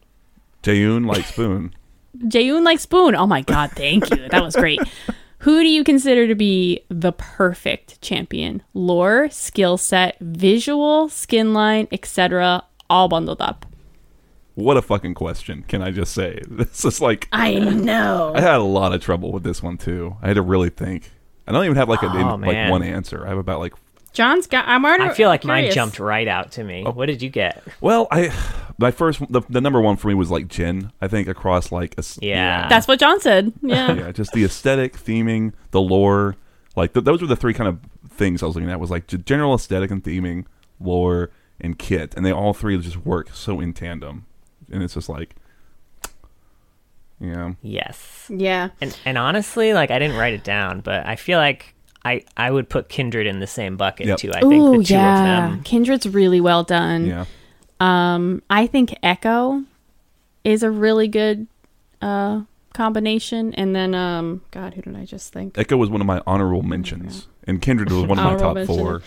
Jaeyoon like Spoon. Jaeyoon like Spoon. Oh my god, thank you. That was great. Who do you consider to be the perfect champion? Lore, skill set, visual, skin line, etc., all bundled up. What a fucking question! Can I just say this is like I know. I had a lot of trouble with this one too. I had to really think. I don't even have like a Oh, like man. one answer. I have about like John's got. I'm already. I feel like mine jumped right out to me. Oh. What did you get? well, I my first the, the number one for me was like Jhin. I think across like a, s- Yeah. That's what John said. Yeah. yeah, just the aesthetic, theming, the lore. Like th- those were the three kind of things I was looking at. Was like g- general aesthetic and theming, lore, and kit, and they all three just work so in tandem. And it's just like, yeah, Yes. Yeah. And and honestly, like I didn't write it down, but I feel like I I would put Kindred in the same bucket Yep. too. I think Ooh, the two yeah. of them. Kindred's really well done. yeah. Um, I think Ekko is a really good uh combination, and then um, God, who did I just think? Ekko was one of my honorable mentions, and Kindred was one of my top mention. four.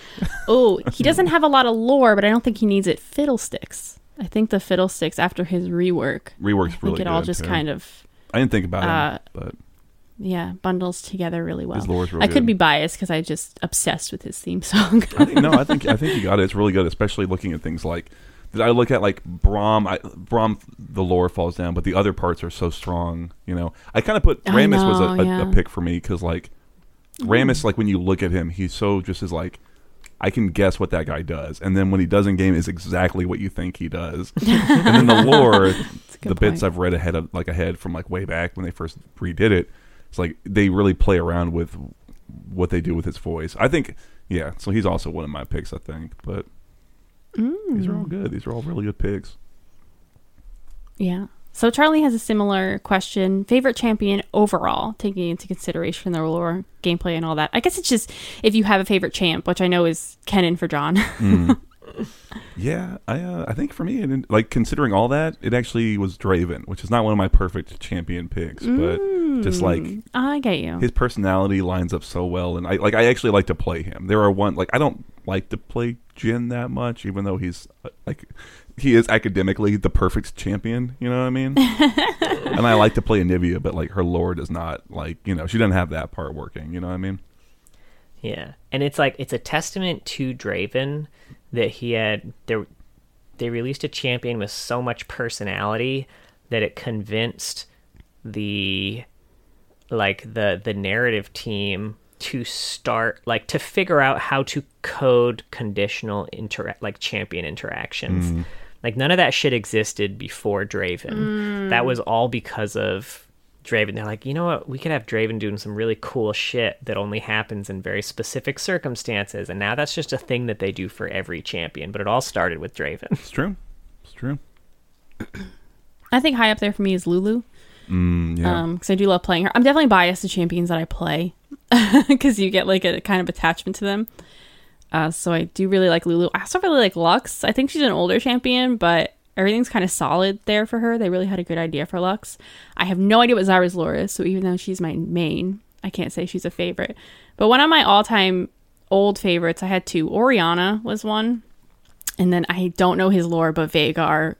Oh, he doesn't have a lot of lore, but I don't think he needs it. Fiddlesticks. I think the Fiddlesticks after his rework. Reworks I think really it good. all just too. kind of I didn't think about uh, him, but yeah bundles together really well. his lore's really I good. could be biased because I just obsessed with his theme song. I think no, I think I think you got it. It's really good, especially looking at things like that. I look at like Braum. I, Braum, the lore falls down, but the other parts are so strong. You know, I kind of put Rammus was a, a, yeah. a pick for me because like Rammus, like when you look at him, he's so just as like. I can guess what that guy does, and then when he does in game is exactly what you think he does. and then the lore, the bits. I've read ahead of like ahead from like way back when they first redid it, it's like they really play around with what they do with his voice. I think, yeah. So he's also one of my picks, I think. But these are all Mm. good. These are all really good picks. Yeah. So Charlie has a similar question. Favorite champion overall, taking into consideration the lore, gameplay, and all that. I guess it's just if you have a favorite champ, which I know is Kennen for John. Mm. yeah, I uh, I think for me, it, like considering all that, it actually was Draven, which is not one of my perfect champion picks, but just like Mm, I get you. his personality lines up so well, and I like I actually like to play him. There are one like I don't like to play Jhin that much, even though he's uh, like he is academically the perfect champion. You know what I mean? and I like to play Anivia, but like her lore does not like you know she doesn't have that part working. You know what I mean? Yeah, and it's like it's a testament to Draven that he had there. They released a champion with so much personality that it convinced the like the the narrative team to start like to figure out how to code conditional inter like champion interactions. Mm-hmm. Like none of that shit existed before Draven. That was all because of Draven. They're like, you know what? We could have Draven doing some really cool shit that only happens in very specific circumstances. And now that's just a thing that they do for every champion. But it all started with Draven. It's true. It's true. I think high up there for me is Lulu. Mm, yeah. Um, because I do love playing her. I'm definitely biased to champions that I play, because you get like a kind of attachment to them. Uh, so I do really like Lulu. I also really like Lux. I think she's an older champion, but everything's kind of solid there for her. They really had a good idea for Lux. I have no idea what Zyra's lore is, so even though she's my main, I can't say she's a favorite. But one of my all-time old favorites, I had two. Orianna was one, and then I don't know his lore, but Veigar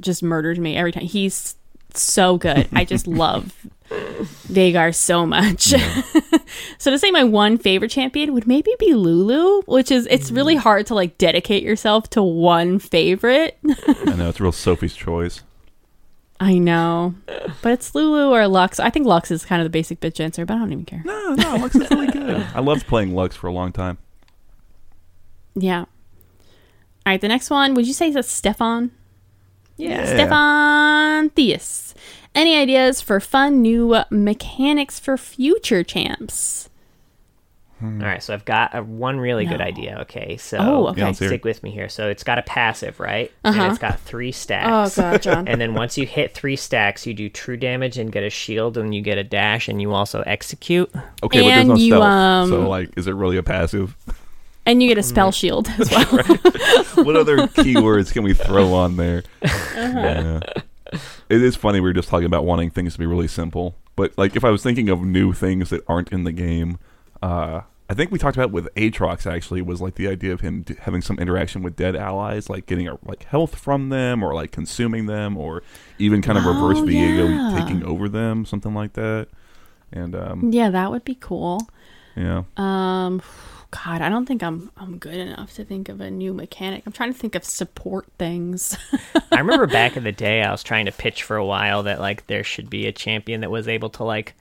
just murdered me every time. He's so good. I just love Veigar so much. so to say my one favorite champion would maybe be Lulu, which is it's really mm. hard to like dedicate yourself to one favorite. I know it's real Sophie's choice. I know. But it's Lulu or Lux. I think Lux is kind of the basic bitch answer, but I don't even care. No, no, Lux is really good. I loved playing Lux for a long time. Yeah. All right, the next one, would you say is Stefan? Yeah. Stefan Theus. Any ideas for fun new mechanics for future champs? All right, so I've got a, one really good idea. Okay, so Oh, okay. Yeah, let's hear it. stick with me here. So it's got a passive, right? Uh-huh. And it's got three stacks. Oh god, John. and then once you hit three stacks, you do true damage and get a shield, and you get a dash, and you also execute. Okay, but there's And no you, stealth. um, so like, is it really a passive? and you get a spell shield as well. what other keywords can we throw on there? Uh-huh. Yeah. It is funny. We were just talking about wanting things to be really simple, but like if I was thinking of new things that aren't in the game, uh, I think we talked about with Aatrox actually was like the idea of him d- having some interaction with dead allies, like getting a, like health from them, or like consuming them, or even kind of reverse Oh, Viego yeah. taking over them, something like that. And um, Yeah, that would be cool. yeah, Um, God, I don't think I'm I'm good enough to think of a new mechanic. I'm trying to think of support things. I remember back in the day, I was trying to pitch for a while that like there should be a champion that was able to like.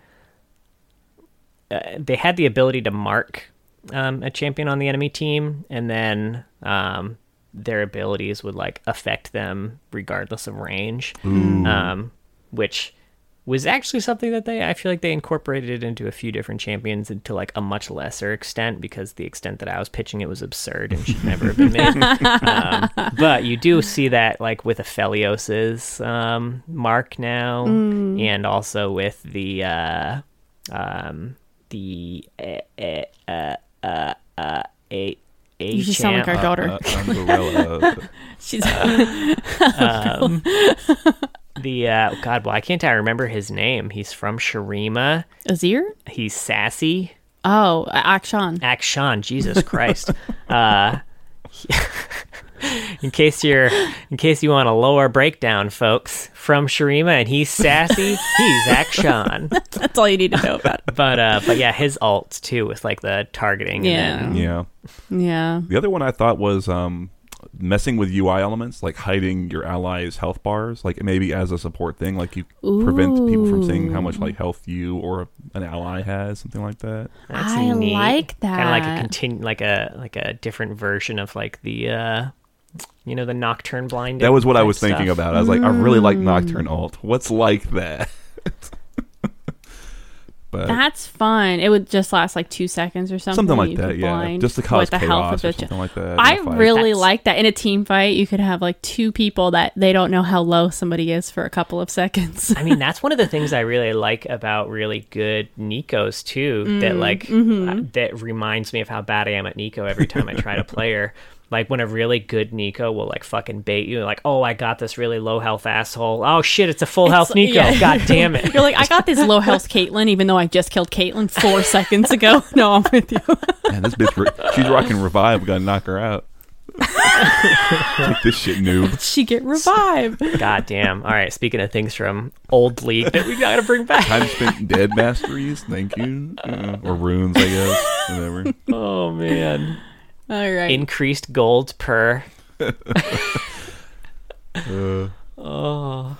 Uh, they had the ability to mark um, a champion on the enemy team, and then um, their abilities would like affect them regardless of range, um, which was actually something that they I feel like they incorporated it into a few different champions to like a much lesser extent because the extent that I was pitching it was absurd and should never have been made. um, but you do see that like with Aphelios's um, mark now, and also with the uh, um, the uh, uh, uh, uh, uh, a a You just sound like champ. our daughter. uh, Umbrella. She's um, the uh, God, why can't I remember his name? He's from Shurima. Azir. He's sassy. Oh, Akshan. Akshan, Jesus Christ. uh, in case you're, in case you want a lower breakdown, folks, from Shurima, and he's sassy. he's Akshan. That's all you need to know about it. But uh, but yeah, his alt too with like the targeting. Yeah. And then, yeah. Yeah. The other one I thought was um, messing with UI elements, like hiding your allies' health bars, like maybe as a support thing, like you prevent people from seeing how much like health you or an ally has, something like that. That's I neat. like that. Kind of like a continue, like a like a different version of like the, uh, you know, the nocturne blind. That was what I was thinking about. I was like, I really like Nocturne alt. What's like that? but That's fun. It would just last like two seconds or something. something like You'd that, be yeah. blind Just to cause with the health chaos of or the something like that. in I a fight. really That's- like that. In a team fight, you could have like two people that they don't know how low somebody is for a couple of seconds. I mean, that's one of the things I really like about really good Neekos too. that like uh, that reminds me of how bad I am at Neeko every time I try to play her. Like when a really good Neeko will like fucking bait you, like, oh, I got this really low health asshole. Oh shit, it's a full health Neeko. yeah. God damn it. You're like, I got this low health Caitlyn, even though I just killed Caitlyn four seconds ago. No, I'm with you. Man, this bitch, re- she's rocking revive. We gotta knock her out. Take this shit, noob. she get revived. God damn. All right. Speaking of things from old league that we gotta bring back. Time spent dead masteries. Thank you. Uh, or runes, I guess. Whatever. Oh man. All right. Increased gold per. Uh, Oh.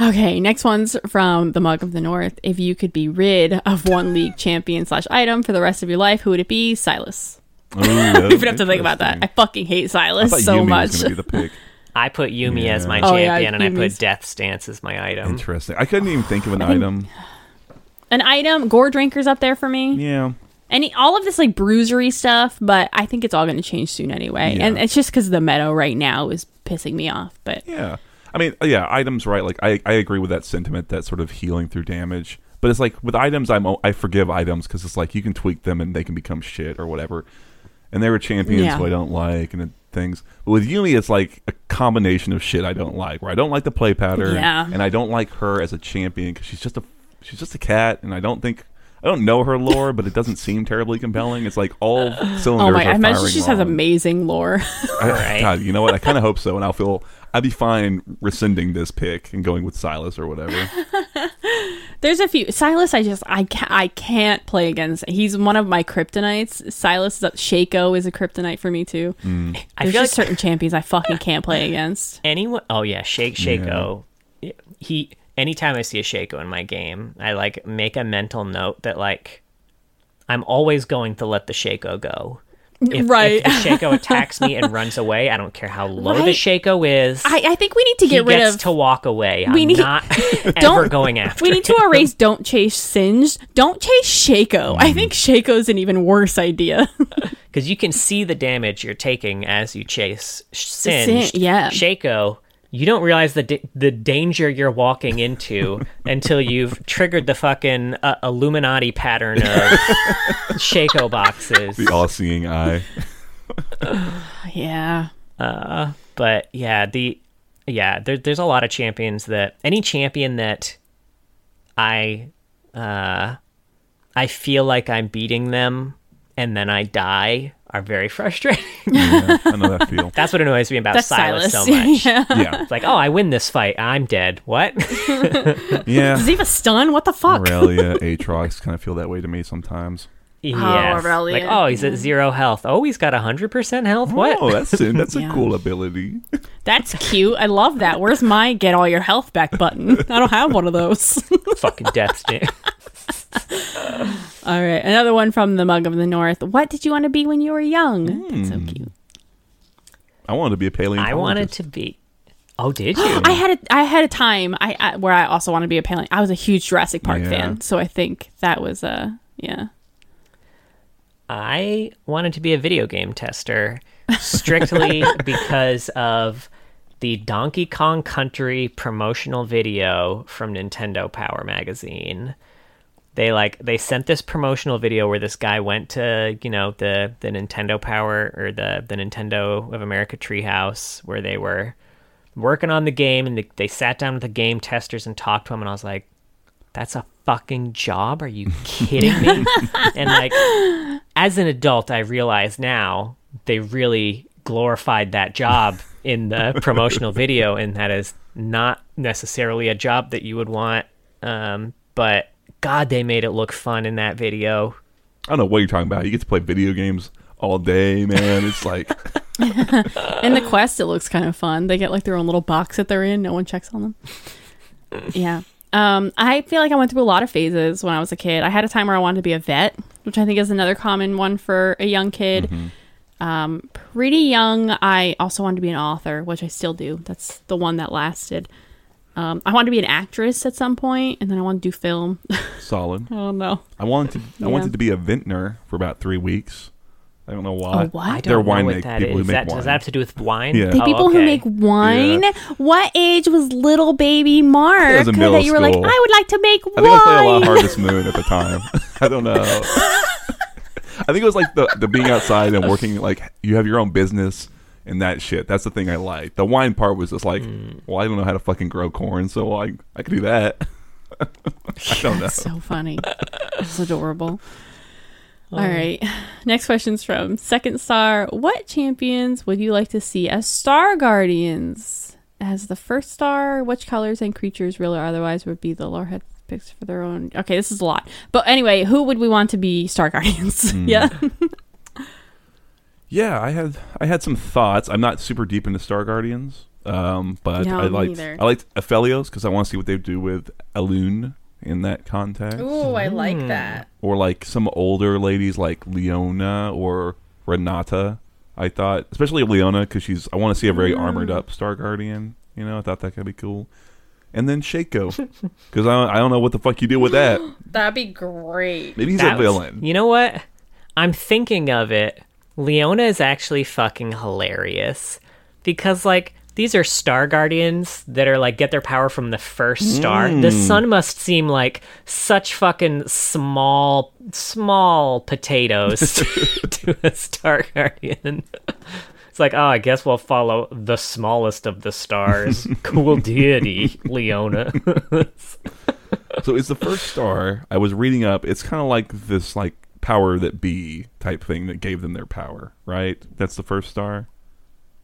Okay, next one's from the Mug of the North. If you could be rid of one league champion slash item for the rest of your life, who would it be? Sylas. ooh, that You even have to think about that. I fucking hate Sylas thought so Yuumi much. was be the pick. I put Yuumi as my Yeah. Oh, yeah, champion, and I put Death's Dance as my item. Interesting. I couldn't even think of an item. An item, Goredrinker's up there for me. Yeah. Any all of this like bruisery stuff, but I think it's all going to change soon anyway. Yeah. And it's just because the meta right now is pissing me off. But Yeah. I mean, uh, yeah, items, right? Like, I, I agree with that sentiment, that sort of healing through damage. But it's like with items, I'm I forgive items because it's like you can tweak them and they can become shit or whatever. And there are champions Yeah. who I don't like and things. But with Yuumi, it's like a combination of shit I don't like. Where I don't like the play pattern, Yeah. and I don't like her as a champion because she's just a she's just a cat, and I don't think. I don't know her lore, but it doesn't seem terribly compelling. It's like all cylinders oh my, are I imagine she just has amazing lore. I- Right. God, you know what? I kind of hope so, and I'll feel I'd be fine rescinding this pick and going with Sylas or whatever. There's a few Sylas. I just I can't I can't play against. He's one of my kryptonites. Sylas Shaco is a kryptonite for me too. Mm. I There's feel like just certain champions I fucking can't play against. anyone. Oh yeah, Shake Shaco. He. Anytime I see a Shaco in my game, I like make a mental note that like I'm always going to let the Shaco go. If, Right. If the Shaco attacks me and runs away, I don't care how low the Right. Shaco is. I, I think we need to get rid gets of. to walk away. I'm We need- not ever Don't- going after. we need to erase don't chase Singed. Don't chase Shaco. I think mm. Shaco's an even worse idea. because you can see the damage you're taking as you chase Singed. Sin- yeah. Shaco, you don't realize the da- the danger you're walking into until you've triggered the fucking uh, Illuminati pattern of Shaco boxes. The all-seeing eye. yeah. Uh, but yeah, the yeah, there, there's a lot of champions that any champion that I uh I feel like I'm beating them and then I die are very frustrating. Yeah, I know that feel. That's what annoys me about That's Sylas, Sylas. so much. yeah. Yeah, It's like, oh, I win this fight. I'm dead. What? yeah. Does he have a stun? What the fuck? Irelia, Aatrox kind of feel that way to me sometimes. yes. Oh, Aurelian. Like, oh, he's at zero health. Oh, he's got 100% health. Oh, what? Oh, that's a, that's a cool ability. That's cute. I love that. Where's my get all your health back button? I don't have one of those. Fucking death stand. all right. Another one from the Mug of the North. What did you want to be when you were young? That's so hmm. cute. I wanted to be a paleontologist. I wanted to be. Oh, did you? I had a I had a time I, I where I also wanted to be a paleo. I was a huge Jurassic Park Yeah. fan, so I think that was a yeah. I wanted to be a video game tester strictly because of the Donkey Kong Country promotional video from Nintendo Power Magazine. They like they sent this promotional video where this guy went to, you know, the the Nintendo Power or the the Nintendo of America treehouse where they were working on the game and they, they sat down with the game testers and talked to him and I was like that's a fucking job. Are you kidding me? and like as an adult, I realize now they really glorified that job in the promotional video, and that is not necessarily a job that you would want. Um, but God, they made it look fun in that video. I don't know what you're talking about. You get to play video games all day, man. It's like In the quest, it looks kind of fun. They get like their own little box that they're in. No one checks on them. yeah. Um, I feel like I went through a lot of phases when I was a kid. I had a time where I wanted to be a vet, which I think is another common one for a young kid. Um, pretty young, I also wanted to be an author, which I still do. That's the one that lasted. Um, I wanted to be an actress at some point, and then I wanted to do film. solid. oh no! I wanted to. I Yeah. wanted to be a vintner for about three weeks. I don't know why. Oh, what? I They're don't know wine what make- that people who is. make That, does that have to do with wine? Yeah. The Oh, people who okay. make wine. What age was little baby Mark was in middle that you were like, school. I would like to make I think I played a lot wine? of Harvest Moon at the time. I don't know. I think it was like the the being outside and working like you have your own business and that shit. That's the thing I like. The wine part was just like, mm. well, I don't know how to fucking grow corn, so I I could do that. I don't know. That's so funny. It's adorable. All right. Next question's from Second Star. What champions would you like to see as Star Guardians? As the first star, which colors and creatures, real or otherwise, would be the lorehead picks for their own? Okay, this is a lot. But anyway, who would we want to be Star Guardians? Hmm. yeah. Yeah, I had I had some thoughts. I'm not super deep into Star Guardians, um, but No, I me liked neither. I liked Aphelios because I want to see what they do with Alune in that context, Ooh, I like that. or like some older ladies like Leona or Renata. I thought, especially Leona, because she's I want to see a very armored up Star Guardian. You know, I thought that could be cool. And then Shaco, because I, I don't know what the fuck you do with that. That'd be great. Maybe he's That a was- villain. You know what? I'm thinking of it. Leona is actually fucking hilarious because like these are star guardians that are like get their power from the first star. The mm. sun must seem like such fucking small small potatoes to, to a star guardian. It's like, oh, I guess we'll follow the smallest of the stars. cool deity, Leona. So it's the first star. I was reading up. It's kind of like this like power that be type thing that gave them their power, right? That's the first star.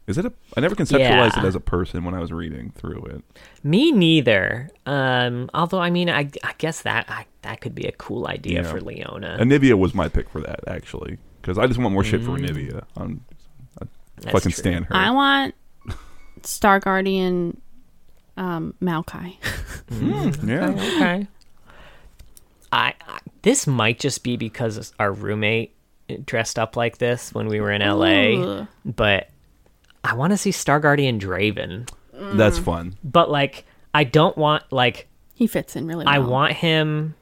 Is it a? I never conceptualized Yeah. it as a person when I was reading through it. Me neither. Um, although I mean, I, I guess that I, that could be a cool idea Yeah. for Leona. Anivia was my pick for that actually, because I just want more shit for Anivia. I'm, I Mm. That's fucking true. stand her. I want Star Guardian um, Maokai. yeah, Okay. I, I this might just be because our roommate dressed up like this when we were in LA, Ooh. but I want to see Star Guardian Draven. that's fun. But like, I don't want like He fits in really well. I want him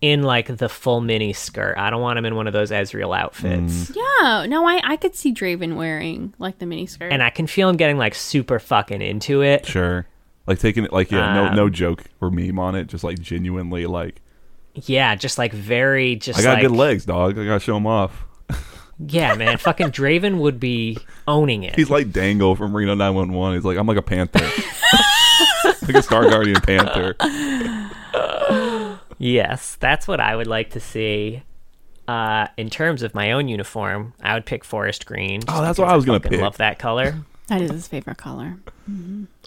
in like the full mini skirt. I don't want him in one of those Ezreal outfits. Yeah, no, I I could see Draven wearing like the miniskirt. And I can feel him getting like super fucking into it. Sure, like taking it like yeah, no Um, no joke or meme on it, just like genuinely like Yeah, just like very just I got like good legs, dog. I gotta show them off. Yeah, man, fucking Draven would be owning it. He's like Dangle from Reno 911. He's like, I'm like a panther. like a Star Guardian panther. Yes, that's what I would like to see. Uh, in terms of my own uniform, I would pick forest green. Oh, that's because what I was gonna fucking pick. Love that color. That is his favorite color.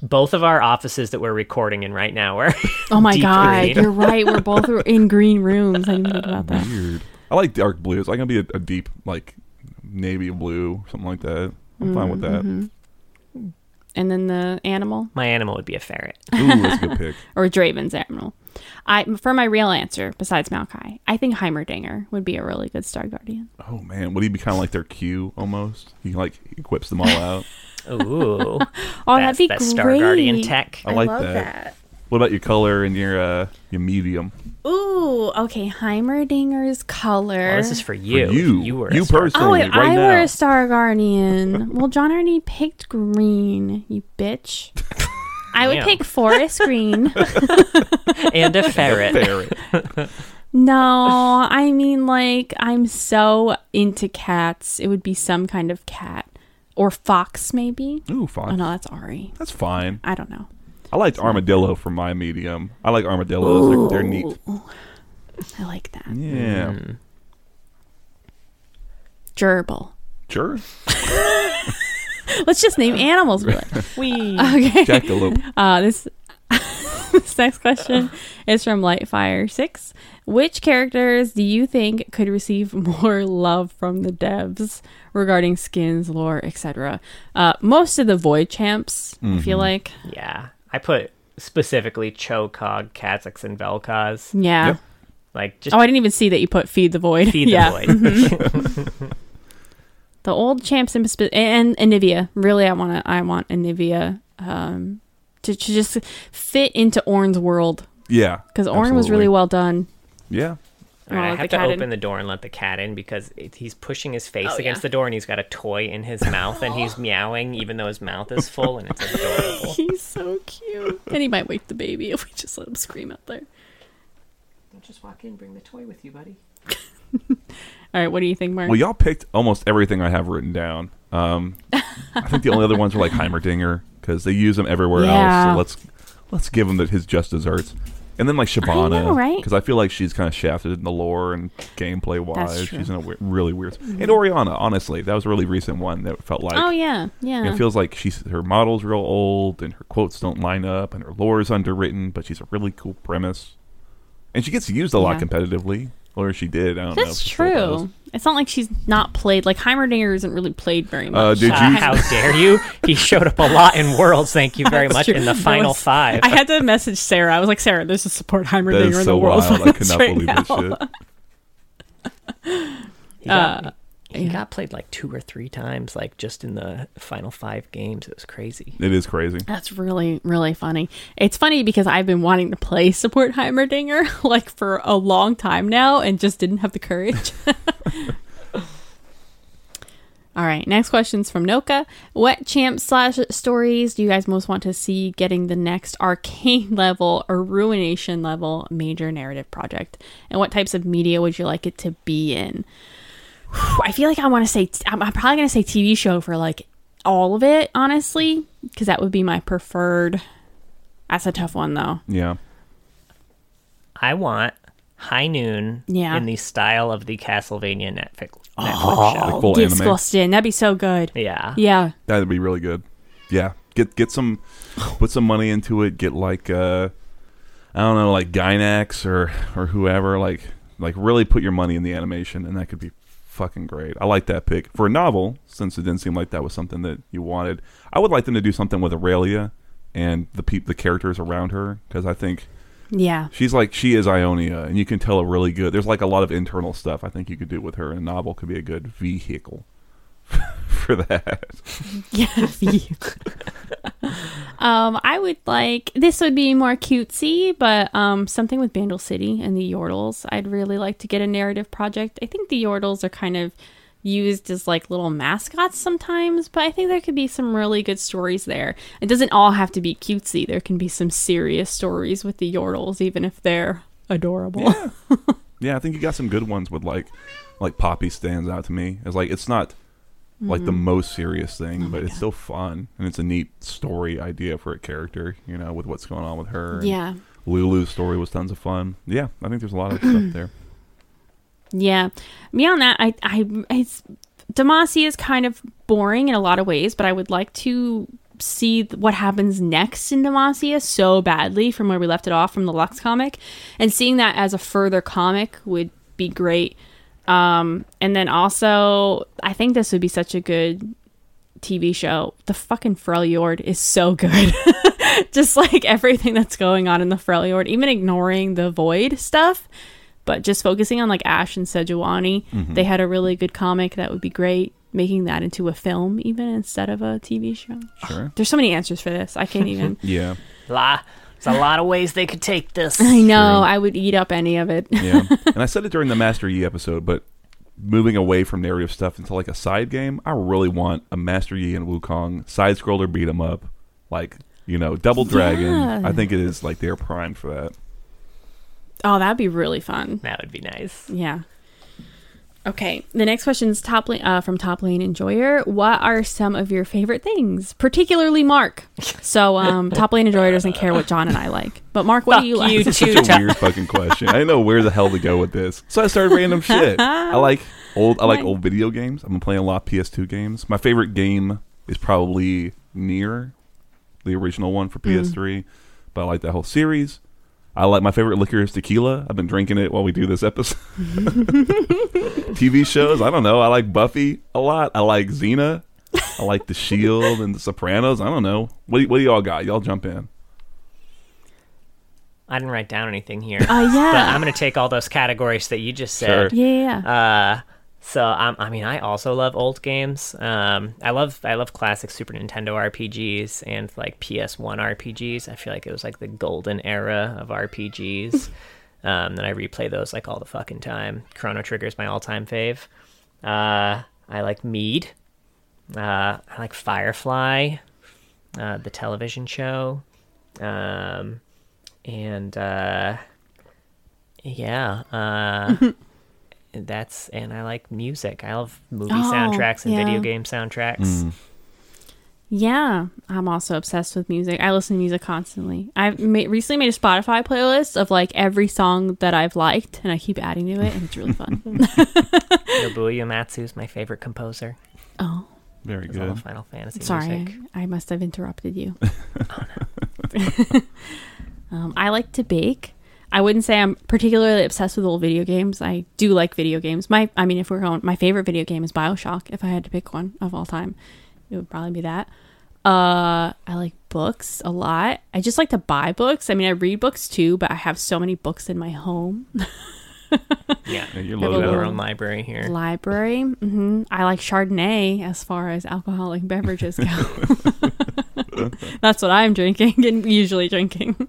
Both of our offices that we're recording in right now are. Oh my Deep god, green. you're right. We're both in green rooms. I didn't think about that. Weird. I like dark blue. It's like gonna be a, a deep like navy blue, something like that. I'm fine with that. Mm-hmm. And then the animal my animal would be a ferret. Ooh, that's a good pick. or Draven's animal. I for my real answer, besides Maokai, I think Heimerdinger would be a really good Star Guardian. Oh man, would he be kind of like their Q almost? He like equips them all out. Ooh. Oh, that's, that'd be that's great. Star Guardian tech. I like that. What about your color and your uh your medium? Ooh, okay. Heimerdinger's color. Well, this is for you. you. You were You personally. Oh, Right if I now. were a Star Guardian. well, John already picked green, you bitch. I would pick forest green. and a ferret. Ferret. no, I mean, like, I'm so into cats. It would be some kind of cat. Or fox, maybe. Ooh, Oh, fine. no, that's Ahri. That's fine. I don't know. I liked armadillo for my medium. I like armadillos. They're, they're neat. I like that. Yeah. Mm. Gerbil. Sure. Let's just name animals. Really. We. Okay. Jackalope. Uh, this this next question is from Lightfire Six. Which characters do you think could receive more love from the devs regarding skins, lore, etc.? Uh, most of the Void champs, I feel Mhm. like. Yeah. I put specifically Cho'Gath, Kha'Zix, and Vel'Koz. Yeah. Yep. Like, just Oh, I didn't even see that you put Feed the Void. feed the yeah. void. The old champs in spe- and Anivia. Really, I want to. I want Anivia um, to, to just fit into Ornn's world Yeah. because Ornn was really well done. Yeah. All right, I have to cat in. open the door and let the cat in because it, he's pushing his face Oh, against yeah. the door and he's got a toy in his mouth and he's meowing even though his mouth is full and it's adorable. He's so cute. and he might wake the baby if we just let him scream out there. Don't just walk in, bring the toy with you, buddy. All right, what do you think, Mark? Well, y'all picked almost everything I have written down. Um, I think the only other ones were like Heimerdinger because they use them everywhere Yeah. else. So let's let's give him the, his just desserts. And then like Shyvana, know, right? Because I feel like she's kind of shafted in the lore and gameplay wise. She's in a we- really weird. Mm-hmm. And Orianna, honestly, that was a really recent one that felt like oh yeah, yeah. it feels like she's her model's real old and her quotes don't line up and her lore is underwritten, but she's a really cool premise. And she gets used a lot Yeah. competitively, or she did. I don't know. That's still does. true. It's not like she's not played. Like Heimerdinger isn't really played very much. Uh, did Uh, you- how dare you? He showed up a lot in Worlds. Thank you very much true. in the final was- five. I had to message Sarah. I was like, Sarah, there's a support That Heimerdinger in so the world. wild. I could not right believe now. this shit. He got, Uh, he yeah. got played like two or three times, like just in the final five games. It was crazy. It is crazy. That's really, really funny. It's funny because I've been wanting to play support Heimerdinger like for a long time now and just didn't have the courage. All right, next question's from Noka. What champ slash stories do you guys most want to see getting the next arcane level or ruination level major narrative project? And what types of media would you like it to be in? I feel like I want to say, I'm, I'm probably going to say TV show for like all of it, honestly, because that would be my preferred. That's a tough one, though. Yeah. I want High Noon Yeah. in the style of the Castlevania Netflix, Netflix Like show. full anime. Disgusting. That'd be so good. Yeah. Yeah. That'd be really good. Yeah. Get get some put some money into it. Get like uh I don't know, like Gainax or or whoever, like like really put your money in the animation and that could be fucking great. I like that pick. For a novel, since it didn't seem like that was something that you wanted, I would like them to do something with Irelia and the peop the characters around her because I think Yeah. She's like she is Ionia, and you can tell a really good. There's like a lot of internal stuff I think you could do with her, and a novel could be a good vehicle for that. Yeah. um, I would like this would be more cutesy, but um, something with Bandle City and the Yordles. I'd really like to get a narrative project. I think the Yordles are kind of used as like little mascots sometimes, but I think there could be some really good stories there. It doesn't all have to be cutesy. There can be some serious stories with the Yordles, even if they're adorable. Yeah. yeah, I think you got some good ones with like like Poppy stands out to me It's like it's not like the mm-hmm. most serious thing, oh but it's still fun and it's a neat story idea for a character, you know, with what's going on with her. yeah. Lulu's story was tons of fun. Yeah, I think there's a lot of stuff there. Yeah, me on that. I, I, it's Demacia is kind of boring in a lot of ways, but I would like to see th- what happens next in Demacia so badly from where we left it off from the Lux comic, and seeing that as a further comic would be great. Um, and then also, I think this would be such a good TV show. The fucking Freljord is so good. just like everything that's going on in the Freljord, even ignoring the Void stuff, but just focusing on like Ashe and Sejuani. They had a really good comic that would be great. Making that into a film, even instead of a TV show. Sure. There's so many answers for this. I can't even. Yeah. La, there's a lot of ways they could take this. I know. True. I would eat up any of it. Yeah. and I said it during the Master Yi episode, but moving away from narrative stuff into like a side game, I really want a Master Yi and Wukong side scroller beat 'em up. Like, you know, Double Dragon. Yeah. I think it is like they're primed for that. Oh, that'd be really fun. That would be nice. Yeah. Okay. The next question is top lane, uh, from Top Lane Enjoyer. What are some of your favorite things, particularly Mark? So, um, Top Lane Enjoyer doesn't care what John and I like, but Mark, what Fuck do you like? you It's too, such a weird fucking question. I didn't know where the hell to go with this. So I started random shit. I like old I like old video games. I've been playing a lot of PS2 games. My favorite game is probably NieR, the original one for Mm. PS3. But I like that whole series. I like my favorite liquor is tequila. I've been drinking it while we do this episode. TV shows, I don't know. I like Buffy a lot. I like Xena. I like The Shield and The Sopranos. I don't know. What do, what do y'all got? Y'all jump in. I didn't write down anything here. Uh, yeah. But I'm going to take all those categories that you just said. yeah, yeah, yeah. Uh, so um, I mean, I also love old games. Um, I love I love classic Super Nintendo RPGs and like PS1 RPGs. I feel like it was like the golden era of RPGs. um, and I replay those like all the fucking time. Chrono Trigger is my all-time fave. Uh, I like Mead. Uh, I like Firefly, uh, the television show, um, and uh, yeah. That's and I like music. I love movie Oh, soundtracks and yeah. video game soundtracks. Mm. Yeah, I'm also obsessed with music. I listen to music constantly. I've ma- recently made a Spotify playlist of like every song that I've liked, and I keep adding to it, and it's really fun. Nobuo Uematsu is my favorite composer. oh, Very Does all the good. Final Fantasy sorry, music. I must have interrupted you. um, I like to bake. I wouldn't say I'm particularly obsessed with old video games. I do like video games. My, I mean, if we're going, my favorite video game is Bioshock. If I had to pick one of all time, it would probably be that. Uh, I like books a lot. I just like to buy books. I mean, I read books too, but I have so many books in my home Yeah, Yeah, you're we loaded our own library here. library. hmm I like Chardonnay as far as alcoholic beverages go. that's what I'm drinking and usually drinking.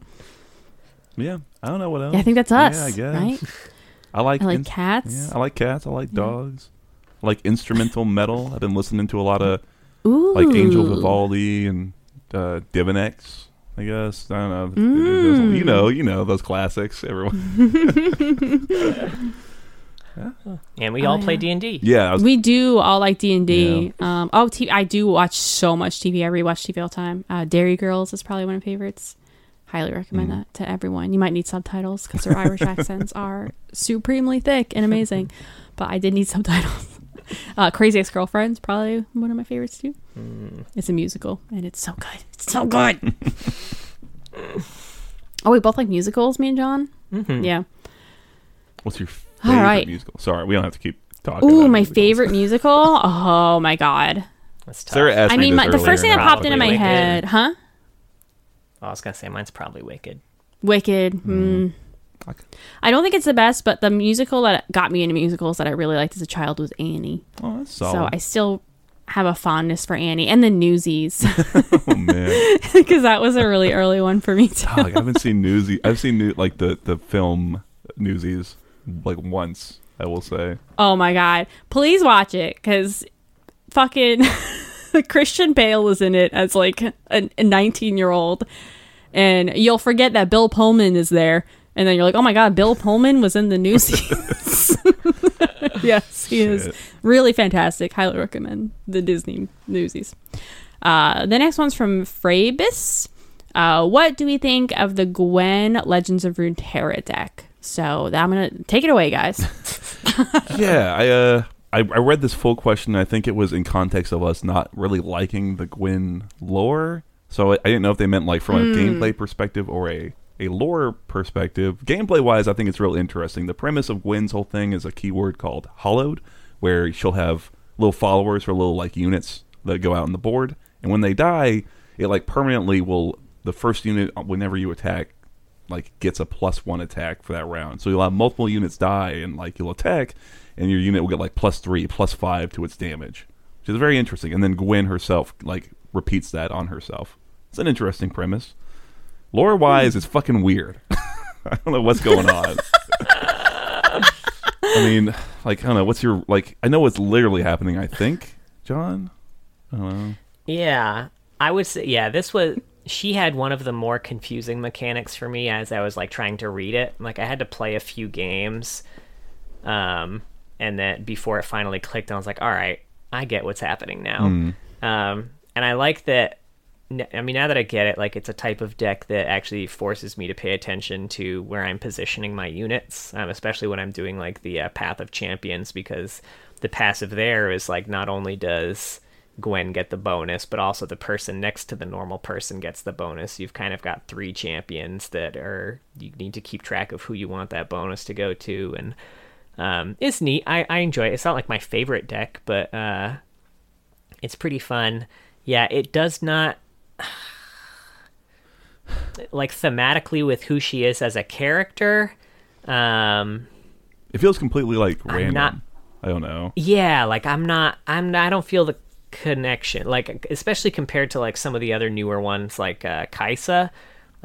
Yeah, I don't know what else. Yeah, I think that's us, Yeah, I guess. right? I like, I like ins- cats. Yeah, I like cats. I like Yeah. dogs. I like instrumental metal. I've been listening to a lot of Ooh, like Angel Vivaldi and uh, Divinex. I guess I don't know. Mm. You know, you know those classics. Everyone. And we Oh, all play. D and D. Yeah, was, We do all like D and D. Um, oh, t- I do watch so much TV. I rewatch TV all the time. Uh, Derry Girls is probably one of my favorites. Highly recommend Mm. that to everyone. You might need subtitles because their Irish accents are supremely thick and amazing. But I did need subtitles. Uh, Crazy Ex Girlfriend's probably one of my favorites too. Mm. It's a musical and it's so good. It's so good. oh, we both like musicals, me and John. Mhm. Yeah. what's your favorite right. musical? Sorry, we don't have to keep talking. Ooh, about my musicals. favorite musical. Oh my god. That's tough. Sarah asked I me mean, this my, the first thing that popped into my Wicked. head, huh? I was gonna say mine's probably Wicked. Wicked. Mm. Okay. I don't think it's the best, but the musical that got me into musicals that I really liked as a child was Annie. Oh, that's So. I still have a fondness for Annie and the Newsies oh man, because that was a really early one for me too. Dog, I haven't seen Newsy. I've seen new, like the the film Newsies like once. I will say. Oh my god! Please watch it because fucking Christian Bale is in it as like a 19 year old, and you'll forget that Bill Pullman is there, and then you're like, oh my god, Bill Pullman was in the Newsies. yes, he is really fantastic. Highly recommend the Disney Newsies. Uh, the next one's from Frabis. Uh, what do we think of the Gwen Legends of Runeterra deck? So I'm gonna take it away, guys. yeah, I uh I, I read this full question. I think it was in context of us not really liking the Gwen lore. So I, I didn't know if they meant like from a hmm. gameplay perspective or a a lore perspective. Gameplay wise, I think it's real interesting. The premise of Gwen's whole thing is a keyword called hallowed, where she'll have little followers or little like units that go out on the board, and when they die, it like permanently will the first unit whenever you attack like gets a plus one attack for that round. So you'll have multiple units die and like you'll attack and your unit will get like plus three, plus five to its damage. Which is very interesting. And then Gwen herself like repeats that on herself. It's an interesting premise. Lore wise, it's fucking weird. I don't know what's going on. I mean, like I don't know, what's your like I know what's literally happening, I think, John? I don't know. Yeah, I would say yeah. This was she had one of the more confusing mechanics for me as I was like trying to read it. Like I had to play a few games, um, and then before it finally clicked, I was like, all right, I get what's happening now. Um, and I like that. I mean, now that I get it, like it's a type of deck that actually forces me to pay attention to where I'm positioning my units, um, especially when I'm doing like the uh, Path of Champions, because the passive there is like not only does Gwen get the bonus, but also the person next to the normal person gets the bonus. You've kind of got three champions that are you need to keep track of who you want that bonus to go to, and um, it's neat. I, I enjoy it. It's not like my favorite deck, but uh, it's pretty fun. Yeah, it does not like thematically with who she is as a character. Um, It feels completely like random. not- I don't know. yeah like i'm not i'm not, i don't feel the connection like especially compared to like some of the other newer ones like uh Kai'Sa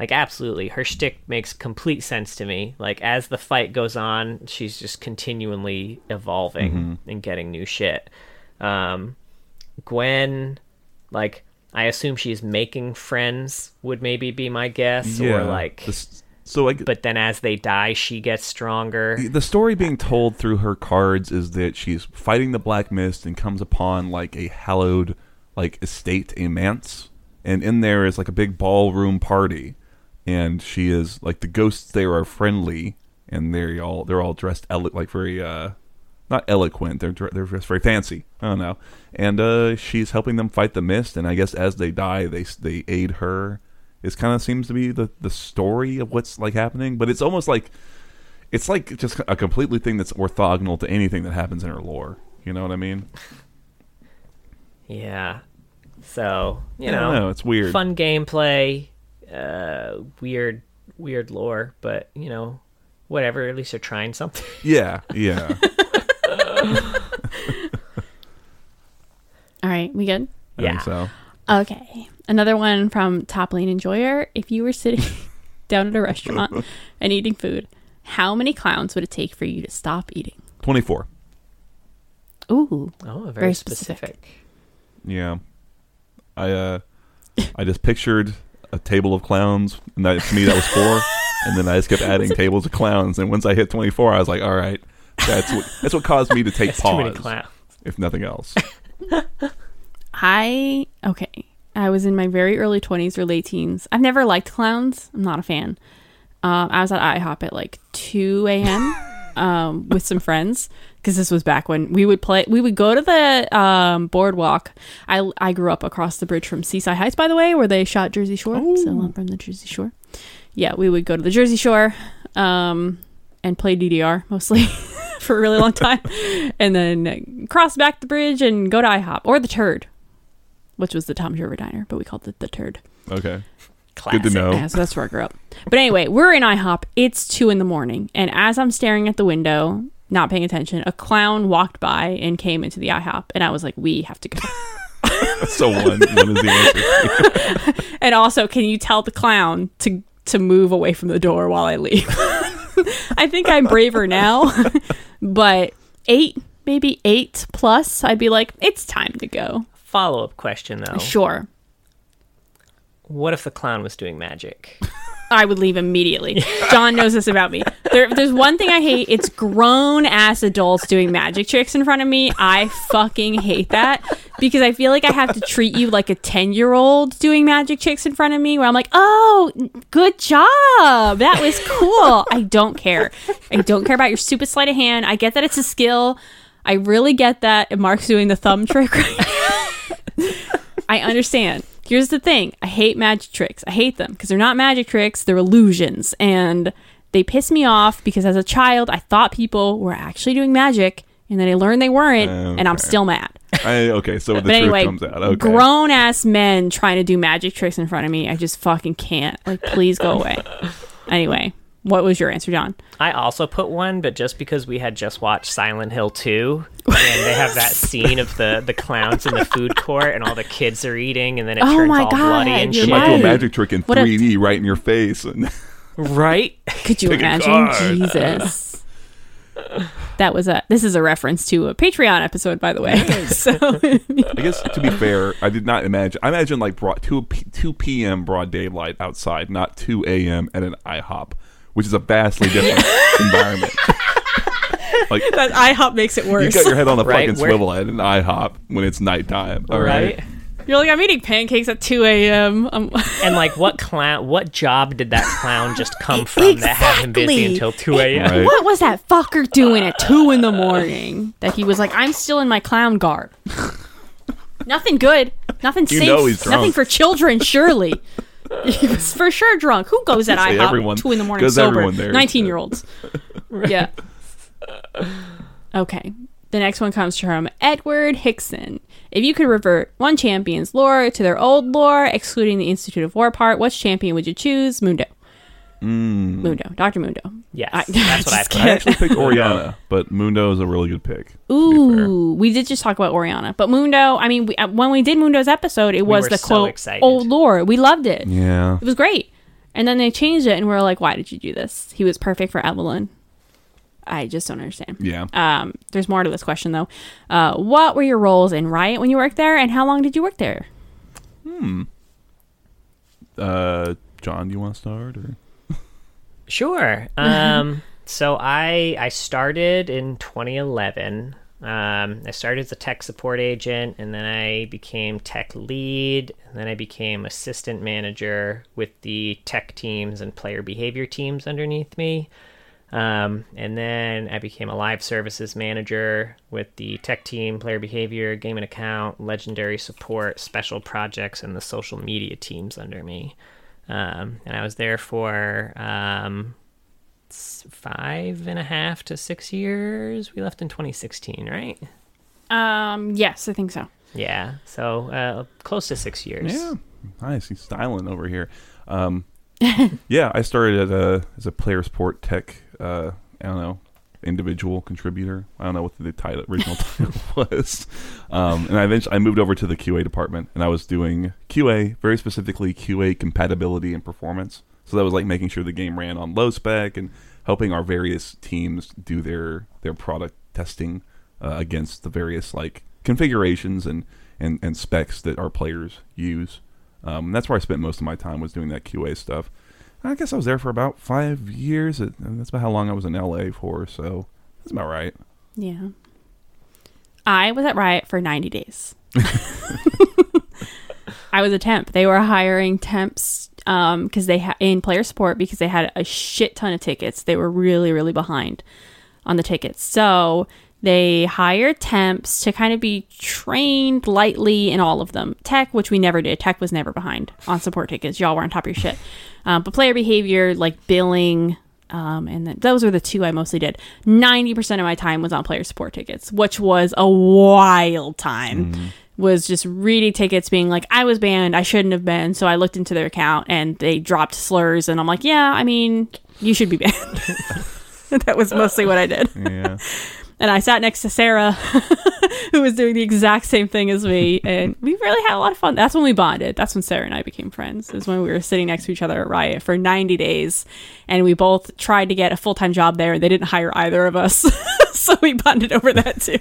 like absolutely. Her shtick makes complete sense to me. Like as the fight goes on she's just continually evolving and getting new shit. Um gwen like i assume she's making friends would maybe be my guess yeah, or like This- so like but then as they die she gets stronger. The story being told through her cards is that she's fighting the black mist and comes upon like a hallowed like estate a manse and in there is like a big ballroom party and she is like the ghosts there are friendly and they're all they're all dressed elo- like very uh not eloquent they're they're dressed very fancy i don't know and uh she's helping them fight the mist and i guess as they die they they aid her it kind of seems to be the the story of what's like happening but it's almost like it's like just a completely thing that's orthogonal to anything that happens in her lore. You know what I mean? Yeah. So you know, know, it's weird. Fun gameplay, uh, weird, weird lore, but you know, whatever. At least they're trying something. Yeah, yeah. All right, we good? I Yeah. think so. Okay. Another one from Top Lane Enjoyer. If you were sitting down at a restaurant and eating food, how many clowns would it take for you to stop eating? Twenty four. Ooh. Oh, very, Very specific. specific. Yeah. I uh I just pictured a table of clowns and that to me that was four. and then I just kept adding tables of clowns and once I hit twenty four I was like, all right, that's what that's what caused me to take That's too many pause. clowns. If nothing else. I okay. I was in my very early twenties or late teens. I've never liked clowns. I'm not a fan. Um, I was at IHOP at like two a.m. um, with some friends because this was back when we would play. We would go to the um, boardwalk. I I grew up across the bridge from Seaside Heights, by the way, where they shot Jersey Shore. So I'm from the Jersey Shore. Yeah, we would go to the Jersey Shore um, and play DDR mostly for a really long time, and then cross back the bridge and go to IHOP or the Turd which was the Tom's River Diner, but we called it the Turd. Okay. Classic. Good to know. Yeah, so that's where I grew up. But anyway, we're in IHOP. It's two in the morning, and as I'm staring at the window, not paying attention, a clown walked by and came into the IHOP, and I was like, "We have to go." So one one is the answer. and also, can you tell the clown to to move away from the door while I leave? I think I'm braver now, but eight, maybe eight plus, I'd be like, "It's time to go." Follow up question though. Sure. What if the clown was doing magic? I would leave immediately. John knows this about me. There, there's one thing I hate. It's grown ass adults doing magic tricks in front of me. I fucking hate that. because I feel like I have to treat you like a 10 year old doing magic tricks in front of me where I'm like, oh, good job. That was cool. I don't care. I don't care about your stupid sleight of hand. I get that it's a skill. I really get that. Mark's doing the thumb trick right I understand. Here's the thing I hate magic tricks. I hate them because they're not magic tricks, they're illusions. And they piss me off because as a child, I thought people were actually doing magic and then I learned they weren't, and I'm still mad. I, okay, so the truth anyway, comes out. Okay. grown ass men trying to do magic tricks in front of me, I just fucking can't. Like, please go away. anyway, what was your answer, John? I also put one, but just because we had just watched Silent Hill 2, and they have that scene of the, the clowns in the food court and all the kids are eating, and then it Oh turns my all God, bloody and you're They shit. might do a magic trick in What 3D right in your face. And Right? Could you imagine? Jesus. That was a. This is a reference to a Patreon episode, by the way. so I guess to be fair, I did not imagine. I imagine like broad, 2, p- 2 p.m. broad daylight outside, not 2 a.m. at an IHOP, which is a vastly different environment. like that IHOP makes it worse. you worse. got your head on a Right, fucking where- swivel at an IHOP when it's nighttime. All right. Right? You're like, I'm eating pancakes at 2 a.m. And like, what clown? What job did that clown just come from that had him busy until two a.m.? Right. what was that fucker doing at 2 in the morning? That he was like, I'm still in my clown garb. Nothing good. Nothing You safe. know he's drunk. Nothing for children, surely. He was for sure drunk. Who goes at IHOP everyone- 2 in the morning sober? 19 year olds. Yeah. Okay. The next one comes from Edward Hickson. If you could revert one champion's lore to their old lore, excluding the Institute of War part, which champion would you choose? Mundo. Mm. Mundo. Dr. Mundo. Yes, I- that's what I just put. I actually picked Orianna, but Mundo is a really good pick. to be fair. Ooh, we did just talk about Orianna, but Mundo. I mean, we, uh, when we did Mundo's episode, it was were the so quote excited. old lore. We loved it. Yeah. It was great. And then they changed it, and we are like, "Why did you do this? He was perfect for Evelynn." I just don't understand. Yeah. Um, there's more to this question though. Uh, what were your roles in Riot when you worked there, and how long did you work there? Hmm. Uh, John, do you want to start? Or? Sure. Um, so I I started in 2011. Um, I started as a tech support agent, and then I became tech lead, and then I became assistant manager with the tech teams and player behavior teams underneath me. Um, and then I became a live services manager with the tech team, player behavior, game and account, legendary support, special projects, and the social media teams under me. Um, and I was there for um, five and a half to six years. We left in 2016, right? Um, yes, I think so. Yeah, so uh, close to six years. Yeah, nice. He's styling over here. Um, yeah, I started at a, as a player support tech. Uh, I don't know, individual contributor. I don't know what the title, original title was. Um, and I eventually I moved over to the QA department, and I was doing QA, very specifically QA compatibility and performance. So that was like making sure the game ran on low spec and helping our various teams do their their product testing uh, against the various like configurations and, and, and specs that our players use. Um, that's where I spent most of my time was doing that QA stuff. I guess I was there for about five years. That's about how long I was in LA for. So that's about right. Yeah. I was at Riot for 90 days. I was a temp. They were hiring temps um because they had in player support because they had a shit ton of tickets. They were really really behind on the tickets. So they hire temps to kind of be trained lightly in all of them. Tech, which we never did. Tech was never behind on support tickets. Y'all were on top of your shit. Um, but player behavior, like billing, um, and then those were the two I mostly did. Ninety percent of my time was on player support tickets, which was a wild time. Was just reading tickets, being like, I was banned, I shouldn't have been. So I looked into their account and they dropped slurs, and I'm like, yeah, I mean, you should be banned. that was mostly what I did. Yeah. And I sat next to Sarah, who was doing the exact same thing as me, and we really had a lot of fun. That's when we bonded. That's when Sarah and I became friends. Is when we were sitting next to each other at Riot for 90 days, and we both tried to get a full time job there, and they didn't hire either of us, so we bonded over that too.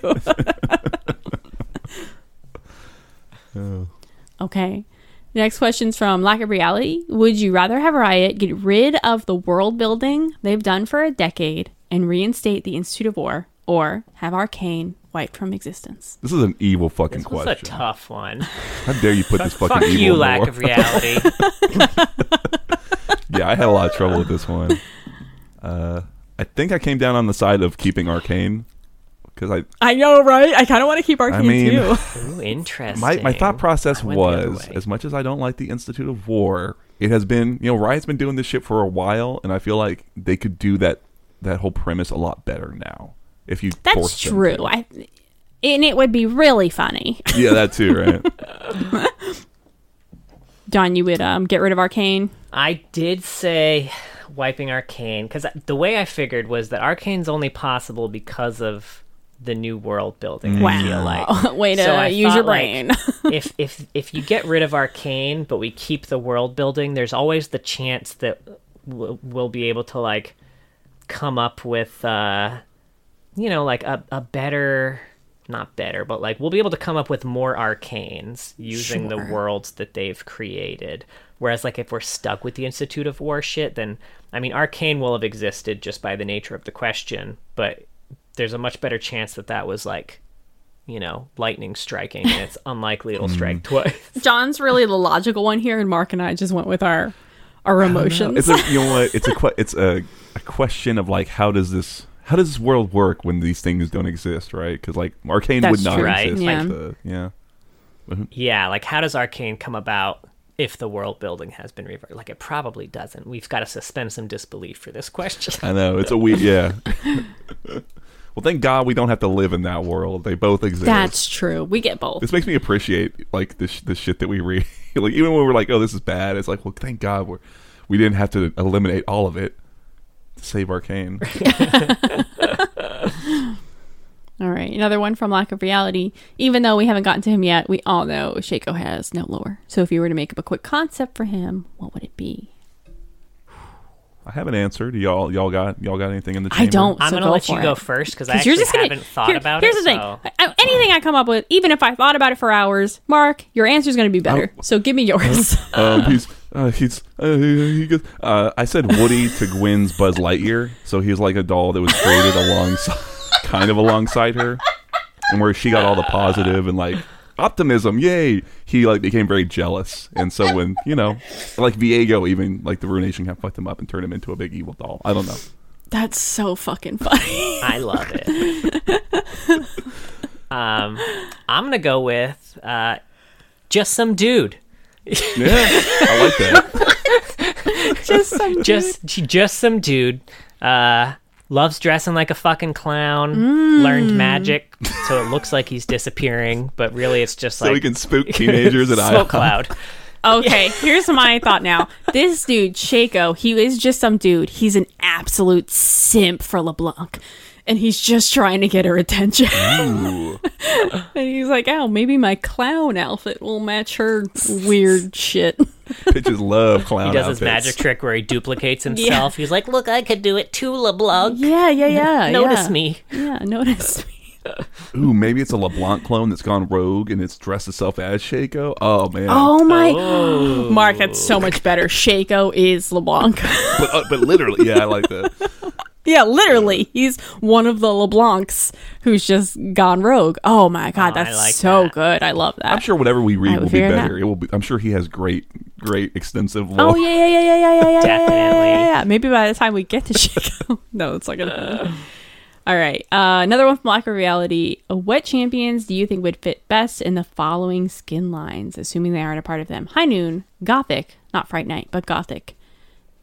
Oh. Okay. Next question's from Lack of Reality. Would you rather have Riot get rid of the world building they've done for a decade and reinstate the Institute of War, or have Arcane wiped from existence? This is an evil fucking This was a question. tough one. How dare you put this fucking Fuck evil you, in the lack world? of reality. Yeah, I had a lot of trouble with this one. Uh, I think I came down on the side of keeping Arcane because I I know, right? I kind of want to keep Arcane mean- too. Ooh, interesting. my my thought process I went the other was as much as I don't like the Institute of War, it has been you know Riot's been doing this shit for a while, and I feel like they could do that that whole premise a lot better now if you. That's forced them true. to. I, and it would be really funny. yeah, that too, right? Don, you would um, get rid of Arcane. I did say wiping Arcane because the way I figured was that Arcane's only possible because of the new world building. I feel like. Way to So I use your thought, like, brain. if if if you get rid of arcane but we keep the world building there's always the chance that we'll, we'll be able to like come up with uh you know like a, a better not better but like we'll be able to come up with more arcanes using the worlds that they've created whereas like if we're stuck with the institute of war shit then i mean arcane will have existed just by the nature of the question but there's a much better chance that that was like you know, lightning striking, and it's unlikely it'll hmm. strike twice. John's really the logical one here, and Mark and I just went with our our emotions. It's a you know what? It's a que- it's a, a question of like how does this how does this world work when these things don't exist, right? Because like Arcane That's would not true. Right. exist. Yeah. Like the, yeah. yeah, like how does Arcane come about if the world building has been reversed? Like it probably doesn't. We've got to suspend some disbelief for this question. I know it's a weird. Yeah. well, thank God we don't have to live in that world. They both exist. That's true. We get both. this makes me appreciate like this the shit that we read. like even when we're like, oh, this is bad. It's like, well, thank God we're we didn't have to eliminate all of it to save Arcane. All right, another one from Lack of Reality. Even though we haven't gotten to him yet, we all know Shaco has no lore. So if you were to make up a quick concept for him, what would it be? I haven't answered. Y'all, y'all got y'all got anything in the? I don't. I'm gonna go let for you go first because I 'Cause actually you're just gonna, haven't thought here- about here's it. the thing. so- I- I- anything I come up with, even if I thought about it for hours, Mark, your answer's going to be better. Oh. So give me yours. Um, he's uh, he's uh, he goes. Uh, I said Woody to Gwen's Buzz Lightyear, so he's like a doll that was created alongside, kind of alongside her, and where she got all the positive and like optimism, yay! He like became very jealous, and so when you know, like Viego, even like the Ruination kind of fucked him up and turned him into a big evil doll. I don't know. That's so fucking funny. I love it. um, I'm gonna go with uh, just some dude. Yeah, I like that. just some just just some dude uh loves dressing like a fucking clown Mm. learned magic so it looks like he's disappearing but really it's just So like we can spook teenagers at smoke I. cloud Okay, here's my thought now. This dude, Shaco, he is just some dude. He's an absolute simp for LeBlanc. And he's just trying to get her attention. And he's like, oh, maybe my clown outfit will match her weird shit. Bitches love clown he does his magic trick where he duplicates himself he's like look i could do it too leblanc Yeah, yeah, yeah. notice yeah. me Yeah, notice me. Ooh, maybe it's a LeBlanc clone that's gone rogue and it's dressed itself as Shaco. Oh man. Oh my. Oh. Mark, that's so much better. Shaco is LeBlanc. But, uh, but literally, yeah, I like that yeah, literally. He's one of the LeBlancs who's just gone rogue. Oh my god, that's like so that. good. I love that. I'm sure whatever we read will be better. It will be. I'm sure he has great, great, extensive. Lore. Oh yeah, yeah, yeah, yeah, yeah, yeah, definitely. Yeah, yeah, yeah, Maybe by the time we get to Chicago, no, it's like gonna. All right, uh, another one from Lack of Reality. What champions do you think would fit best in the following skin lines, assuming they aren't a part of them? High Noon, Gothic, not Fright Night, but Gothic,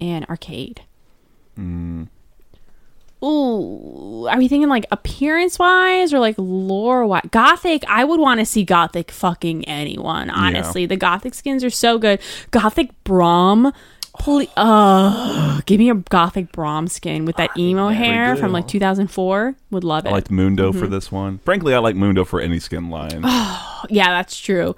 and Arcade. Mm. Ooh, are we thinking like appearance wise or like lore wise? Gothic, I would want to see Gothic fucking anyone. Honestly, the Gothic skins are so good. Gothic Braum, please, uh, give me a Gothic Braum skin with that emo hair good. from like 2004. Would love it. I liked Mundo Mm-hmm. for this one. Frankly, I like Mundo for any skin line. Oh, yeah, that's true.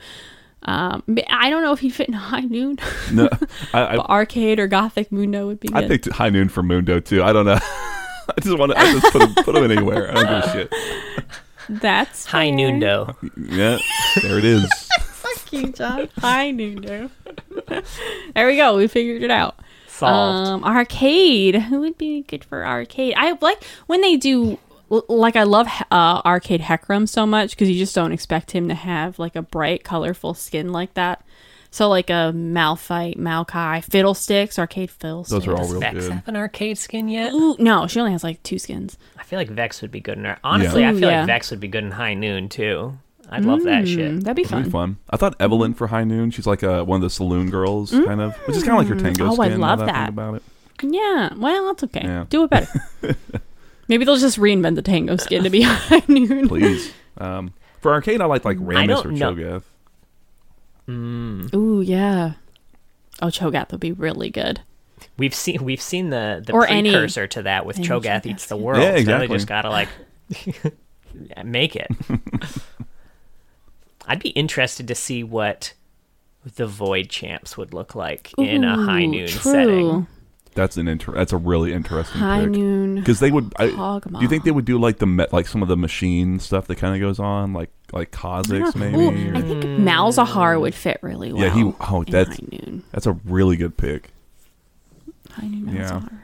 Um, I don't know if he'd fit in High Noon, no, I, I, Arcade or Gothic Mundo would be good. I picked High Noon for Mundo too. I don't know. I just want to. I just put them, put him anywhere. I don't give a shit. that's high fair. noon dough Yeah, there it is. Fuck you, John. High Noon. there we go. We figured it out. solved Um, arcade. Who would be good for arcade? I like when they do like I love uh, Arcade Hecarim so much because you just don't expect him to have like a bright, colorful skin like that. So like a Malphite, Maokai, Fiddlesticks, Arcade Fiddlesticks. Those are all Does real Vex good. have an arcade skin yet? Ooh, no, she only has like two skins. I feel like Vex would be good in her. Honestly, Yeah. I feel yeah. like Vex would be good in High Noon too. I'd love that shit. Mm, that'd be That'd be fun. fun. I thought Evelynn for High Noon. She's like uh, one of the saloon girls, kind of, which is kind of like her Tango skin. Oh, I skin. now love I think that. about it. Yeah, well, that's okay. Yeah. Do it better. Maybe they'll just reinvent the Tango skin to be High Noon. Please. um, for arcade, I like like Rammus don't or know. Cho'Gath. Mm. Ooh, yeah. Oh, Cho'Gath would be really good. We've seen we've seen the the Or any- precursor to that with Cho'Gath Cho'Gath eats the world. Yeah, So exactly. they just gotta like make it. I'd be interested to see what the Void champs would look like in a high noon true. setting. That's an inter- That's a really interesting High pick. Noon. Because they would. I, do you think they would do like the me- like some of the machine stuff that kind of goes on, like like Kha'Zix maybe? Ooh, or- I think Malzahar would mm. fit really well. Yeah, he- oh, in that's- High Noon. That's a really good pick. High Noon Yeah. Malzahar.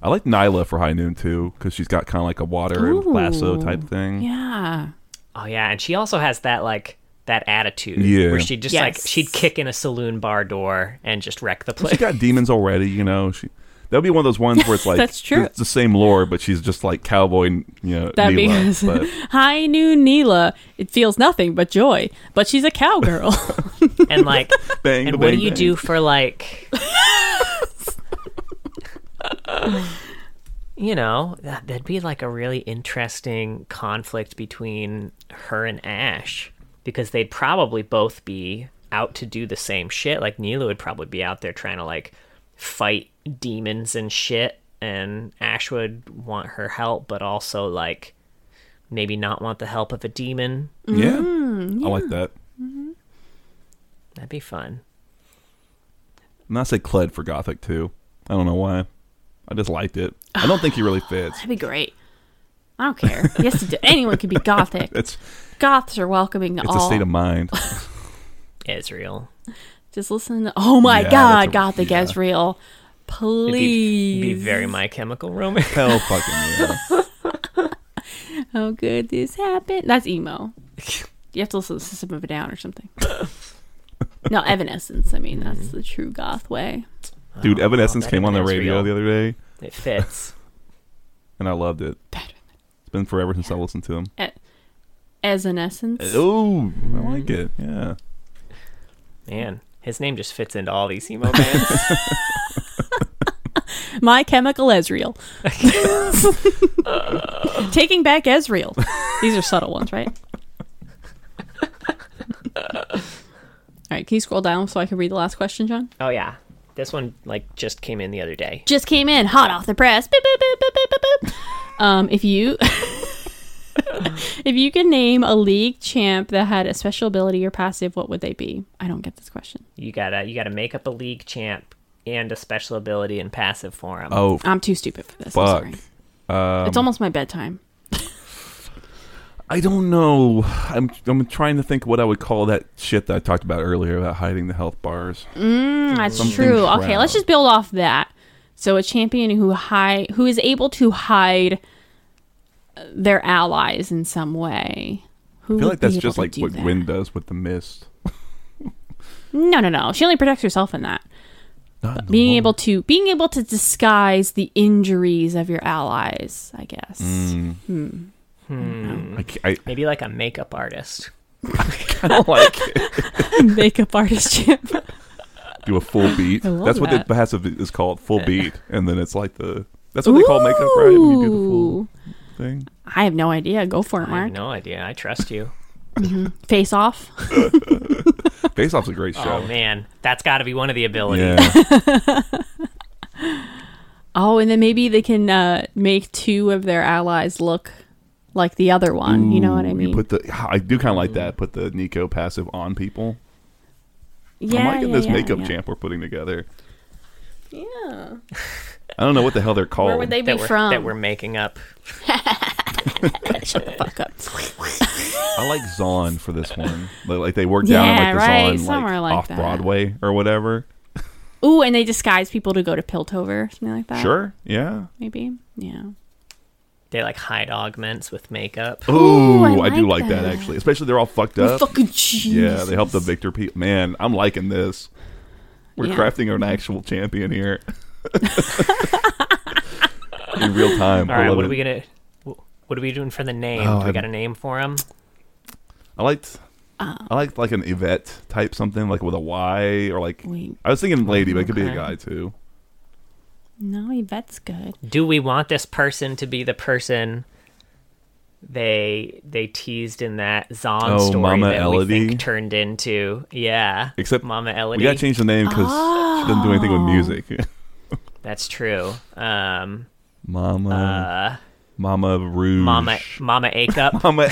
I like Nilah for High Noon too, because she's got kind of like a water and lasso Ooh, type thing. Yeah. Oh yeah, and she also has that like that attitude Yeah. where she just like Yes. she'd kick in a saloon bar door and just wreck the place. She place. got demons already, you know. She that'll be one of those ones where it's like That's true. It's the same lore, but she's just like cowboy, you know. That Nilah, because but High Noon Nilah, it feels nothing but joy, but she's a cowgirl. and like bang, and ba- what do you bang. do for like you know that, that'd be like a really interesting conflict between her and Ashe because they'd probably both be out to do the same shit like Nilah would probably be out there trying to like fight demons and shit and Ashe would want her help but also like maybe not want the help of a demon Yeah, Mm, I like that. that'd be fun And I say Kled for Gothic too. I don't know why. I just liked it. I don't think he really fits. That'd be great. I don't care. Yes, anyone could be gothic. It's Goths are welcoming to it's all. a state of mind. Ezreal Just listen to. Oh my Yeah, God, a- Gothic yeah. Ezreal, It'd please. be, be very my chemical romance Hell fucking yeah. How could this happened. That's emo. You have to listen to System of a Down or something. no, Evanescence. I mean, that's mm-hmm. the true goth way. Dude, oh, Evanescence better came on the radio Ezreal. the other day, It fits. and I loved it. It's been forever since I listened to him. As an essence. Oh, I like mm-hmm. it. Yeah. Man, his name just fits into all these emo bands. My Chemical Ezreal. Taking back Ezreal. These are subtle ones, right? All right, can you scroll down so I can read the last question, John? oh yeah, this one like just came in the other day. Just came in, hot off the press. Boop, boop, boop, boop, boop, boop, boop. Um, if you if you could name a league champ that had a special ability or passive, what would they be? I don't get this question. You gotta you gotta make up a league champ and a special ability in passive for form. Oh, I'm too stupid for this. I'm fuck. sorry. Um, it's almost my bedtime. I don't know. I'm I'm trying to think what I would call that shit that I talked about earlier about hiding the health bars. Mm, that's Something true. Okay, let's just build off that. So a champion who hide who is able to hide their allies in some way. Who I feel would like that's be just like what that? Gwen does with the mist. No, no, no. She only protects herself in that. Not in Being lore. able to being able to disguise the injuries of your allies, I guess. Mm, Hmm. I, I Maybe like a makeup artist. kind of like it. Makeup artist champ. do a full beat. I love That's what that. the passive is called, full beat, and then it's like the that's what they call makeup, right? When you do the full Ooh. Thing. I have no idea. Go for it, I have Mark. no idea. I trust you. Face off. Face Off's a great show. Oh man, that's got to be one of the abilities. yeah, Oh, and then maybe they can uh, make two of their allies look like the other one. you know what I mean? You put the I do kind of like that. Put the Neeko passive on people. yeah, I'm liking yeah, this yeah, makeup yeah. champ we're putting together. Yeah. I don't know what the hell they're called. Where would they be That we're, from? that we're making up. Shut the fuck up. I like Zaun for this one. Like, like they work down in Yeah, like the right, Zaun somewhere like, like off that. Broadway or whatever. Ooh, and they disguise people to go to Piltover, or something like that. Sure. Yeah. Maybe. Yeah. They like hide augments with makeup. Ooh, I I, do like like that. that. actually, especially they're all fucked up. Fucking Yeah, they help the Viktor people. Man, I'm liking this. We're Yeah. crafting an actual champion here in real time. All I right, love what it. are we gonna? What are we doing for the name? Oh, Do we I- got a name for him? I liked. Uh. I liked like an Yvette type something like with a Y or like. Wait, I was thinking lady, but it could be a guy too. no, Yvette's good. Do we want this person to be the person they they teased in that Zaun Oh, story Mama that we think turned into? Yeah, Except Mama We gotta change the name because she doesn't do anything with music. That's true. Um, Mama, uh, Mama Rouge, Mama Mama Acup. Mama.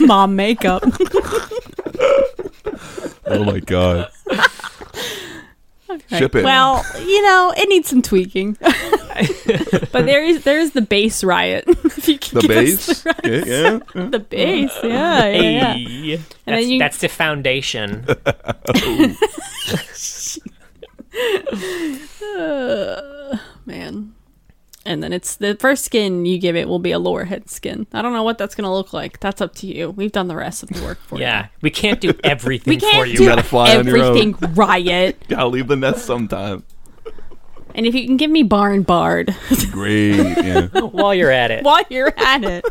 Mom makeup. oh my god. Ship it. Well, you know, it needs some tweaking. but there is there is the bass riot. if you can the give us bass. the, yeah, yeah. the bass, yeah, yeah, yeah. Hey. That's, then you- that's the foundation. Uh, man. And then it's the first skin you give it will be a Lorehead skin. I don't know what that's gonna look like. That's up to you. We've done the rest of the work for you. yeah, we can't do everything. We for can't you. do gotta fly on your own. everything riot. Gotta leave the nest sometime. And if you can give me Barn Bard Great. Yeah. While you're at it, while you're at it.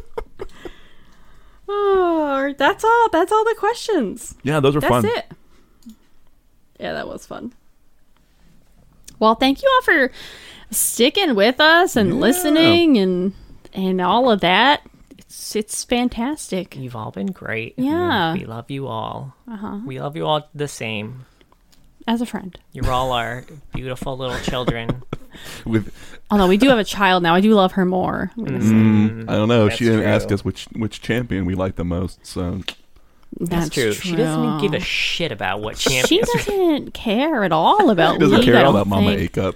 Oh, that's all. That's all the questions. Yeah, those were That's fun. That's it. Yeah, that was fun. Well, thank you all for sticking with us and Yeah. listening and and all of that. It's it's fantastic. you've all been great. Yeah. we love you all. Uh-huh. We love you all the same. As a friend. You're all our beautiful little children. With Although we do have a child now, I do love her more. I'm gonna say. mm, I don't know. She didn't ask us which which champion we like the most. So That's, true. She doesn't even give a shit about what champion. She doesn't care at all about she doesn't league, care at all about Mama think. Acup.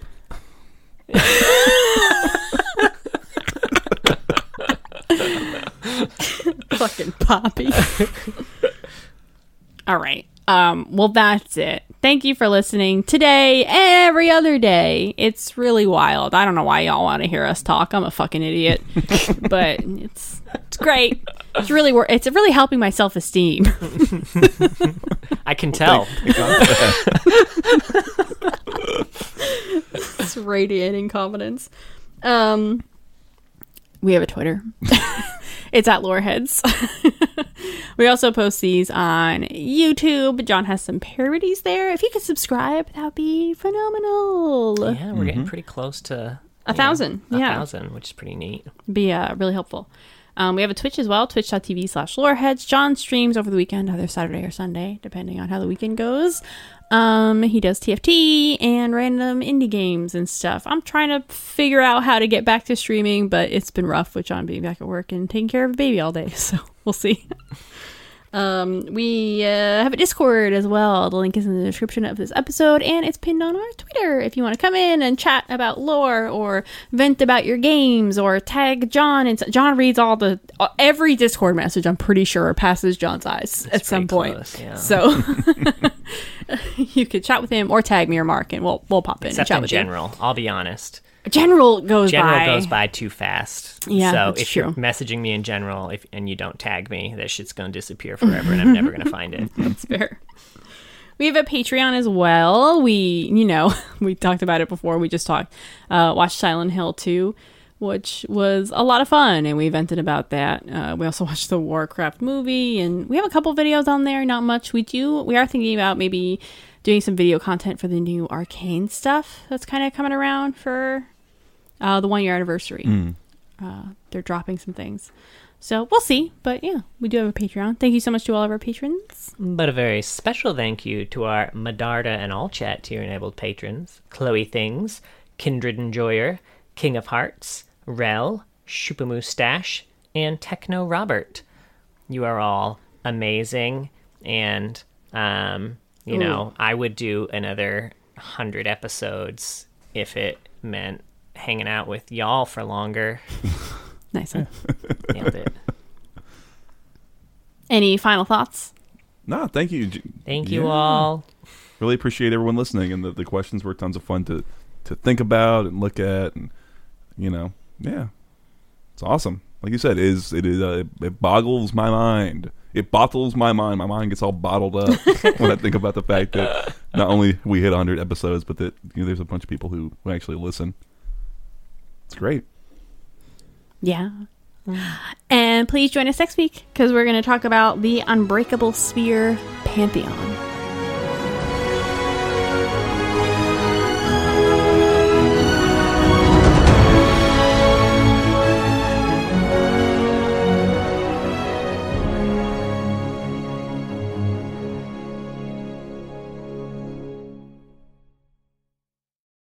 fucking Poppy. All right. Um, well, that's it. Thank you for listening today every other day. It's really wild. I don't know why y'all want to hear us talk. I'm a fucking idiot, but it's it's great. It's really wor- it's really helping my self esteem. I can tell. it's radiating confidence. Um, we have a Twitter. it's at Loreheads. we also post these on YouTube. John has some parodies there. If you could subscribe, that would be phenomenal. Yeah, we're getting pretty close to A thousand, know, a yeah. thousand, which is pretty neat. Be uh, really helpful. Um, we have a Twitch as well, twitch.tv slash loreheads. John streams over the weekend, either Saturday or Sunday, depending on how the weekend goes. Um, he does TFT and random indie games and stuff. I'm trying to figure out how to get back to streaming, but it's been rough with John being back at work and taking care of a baby all day, so we'll see. Um, we uh, have a Discord as well. The link is in the description of this episode, and it's pinned on our Twitter if you want to come in and chat about lore or vent about your games or tag John. And John reads all the uh, every Discord message. I'm pretty sure passes John's eyes at some point. close, yeah. So you could chat with him or tag me or Mark, and we'll we'll pop in and Except chat in with general, I'll be honest. General goes General by. goes by too fast. Yeah, So if you're messaging me in general, if and you don't tag me, that shit's gonna disappear forever, and I'm never gonna find it. That's fair. We have a Patreon as well. We, you know, we talked about it before. We just talked, uh, watched Silent Hill 2, which was a lot of fun, and we vented about that. Uh, we also watched the Warcraft movie, and we have a couple videos on there. Not much. We do. We are thinking about maybe doing some video content for the new Arcane stuff that's kind of coming around for uh, the one year anniversary. Mm. Uh, they're dropping some things. So we'll see. But yeah, we do have a Patreon. Thank you so much to all of our patrons. But a very special thank you to our Medarda and All Chat tier enabled patrons Chloe Things, Kindred Enjoyer, King of Hearts, Rel, Shupamustache, and Techno Robert. You are all amazing, and, um, you Ooh. know, I would do another 100 episodes if it meant hanging out with y'all for longer. Nice. Nailed it. Any final thoughts? No, thank you. J- Thank you Yeah. all. really appreciate everyone listening, and the, the questions were tons of fun to to think about and look at, and you know, yeah, it's awesome. Like you said, it is it is uh, it boggles my mind. It bottles my mind. My mind gets all bottled up when I think about the fact that not only we hit 100 episodes, but that you know, there's a bunch of people who, who actually listen. It's great. Yeah. And please join us next week because we're going to talk about the Unbreakable Spear Pantheon.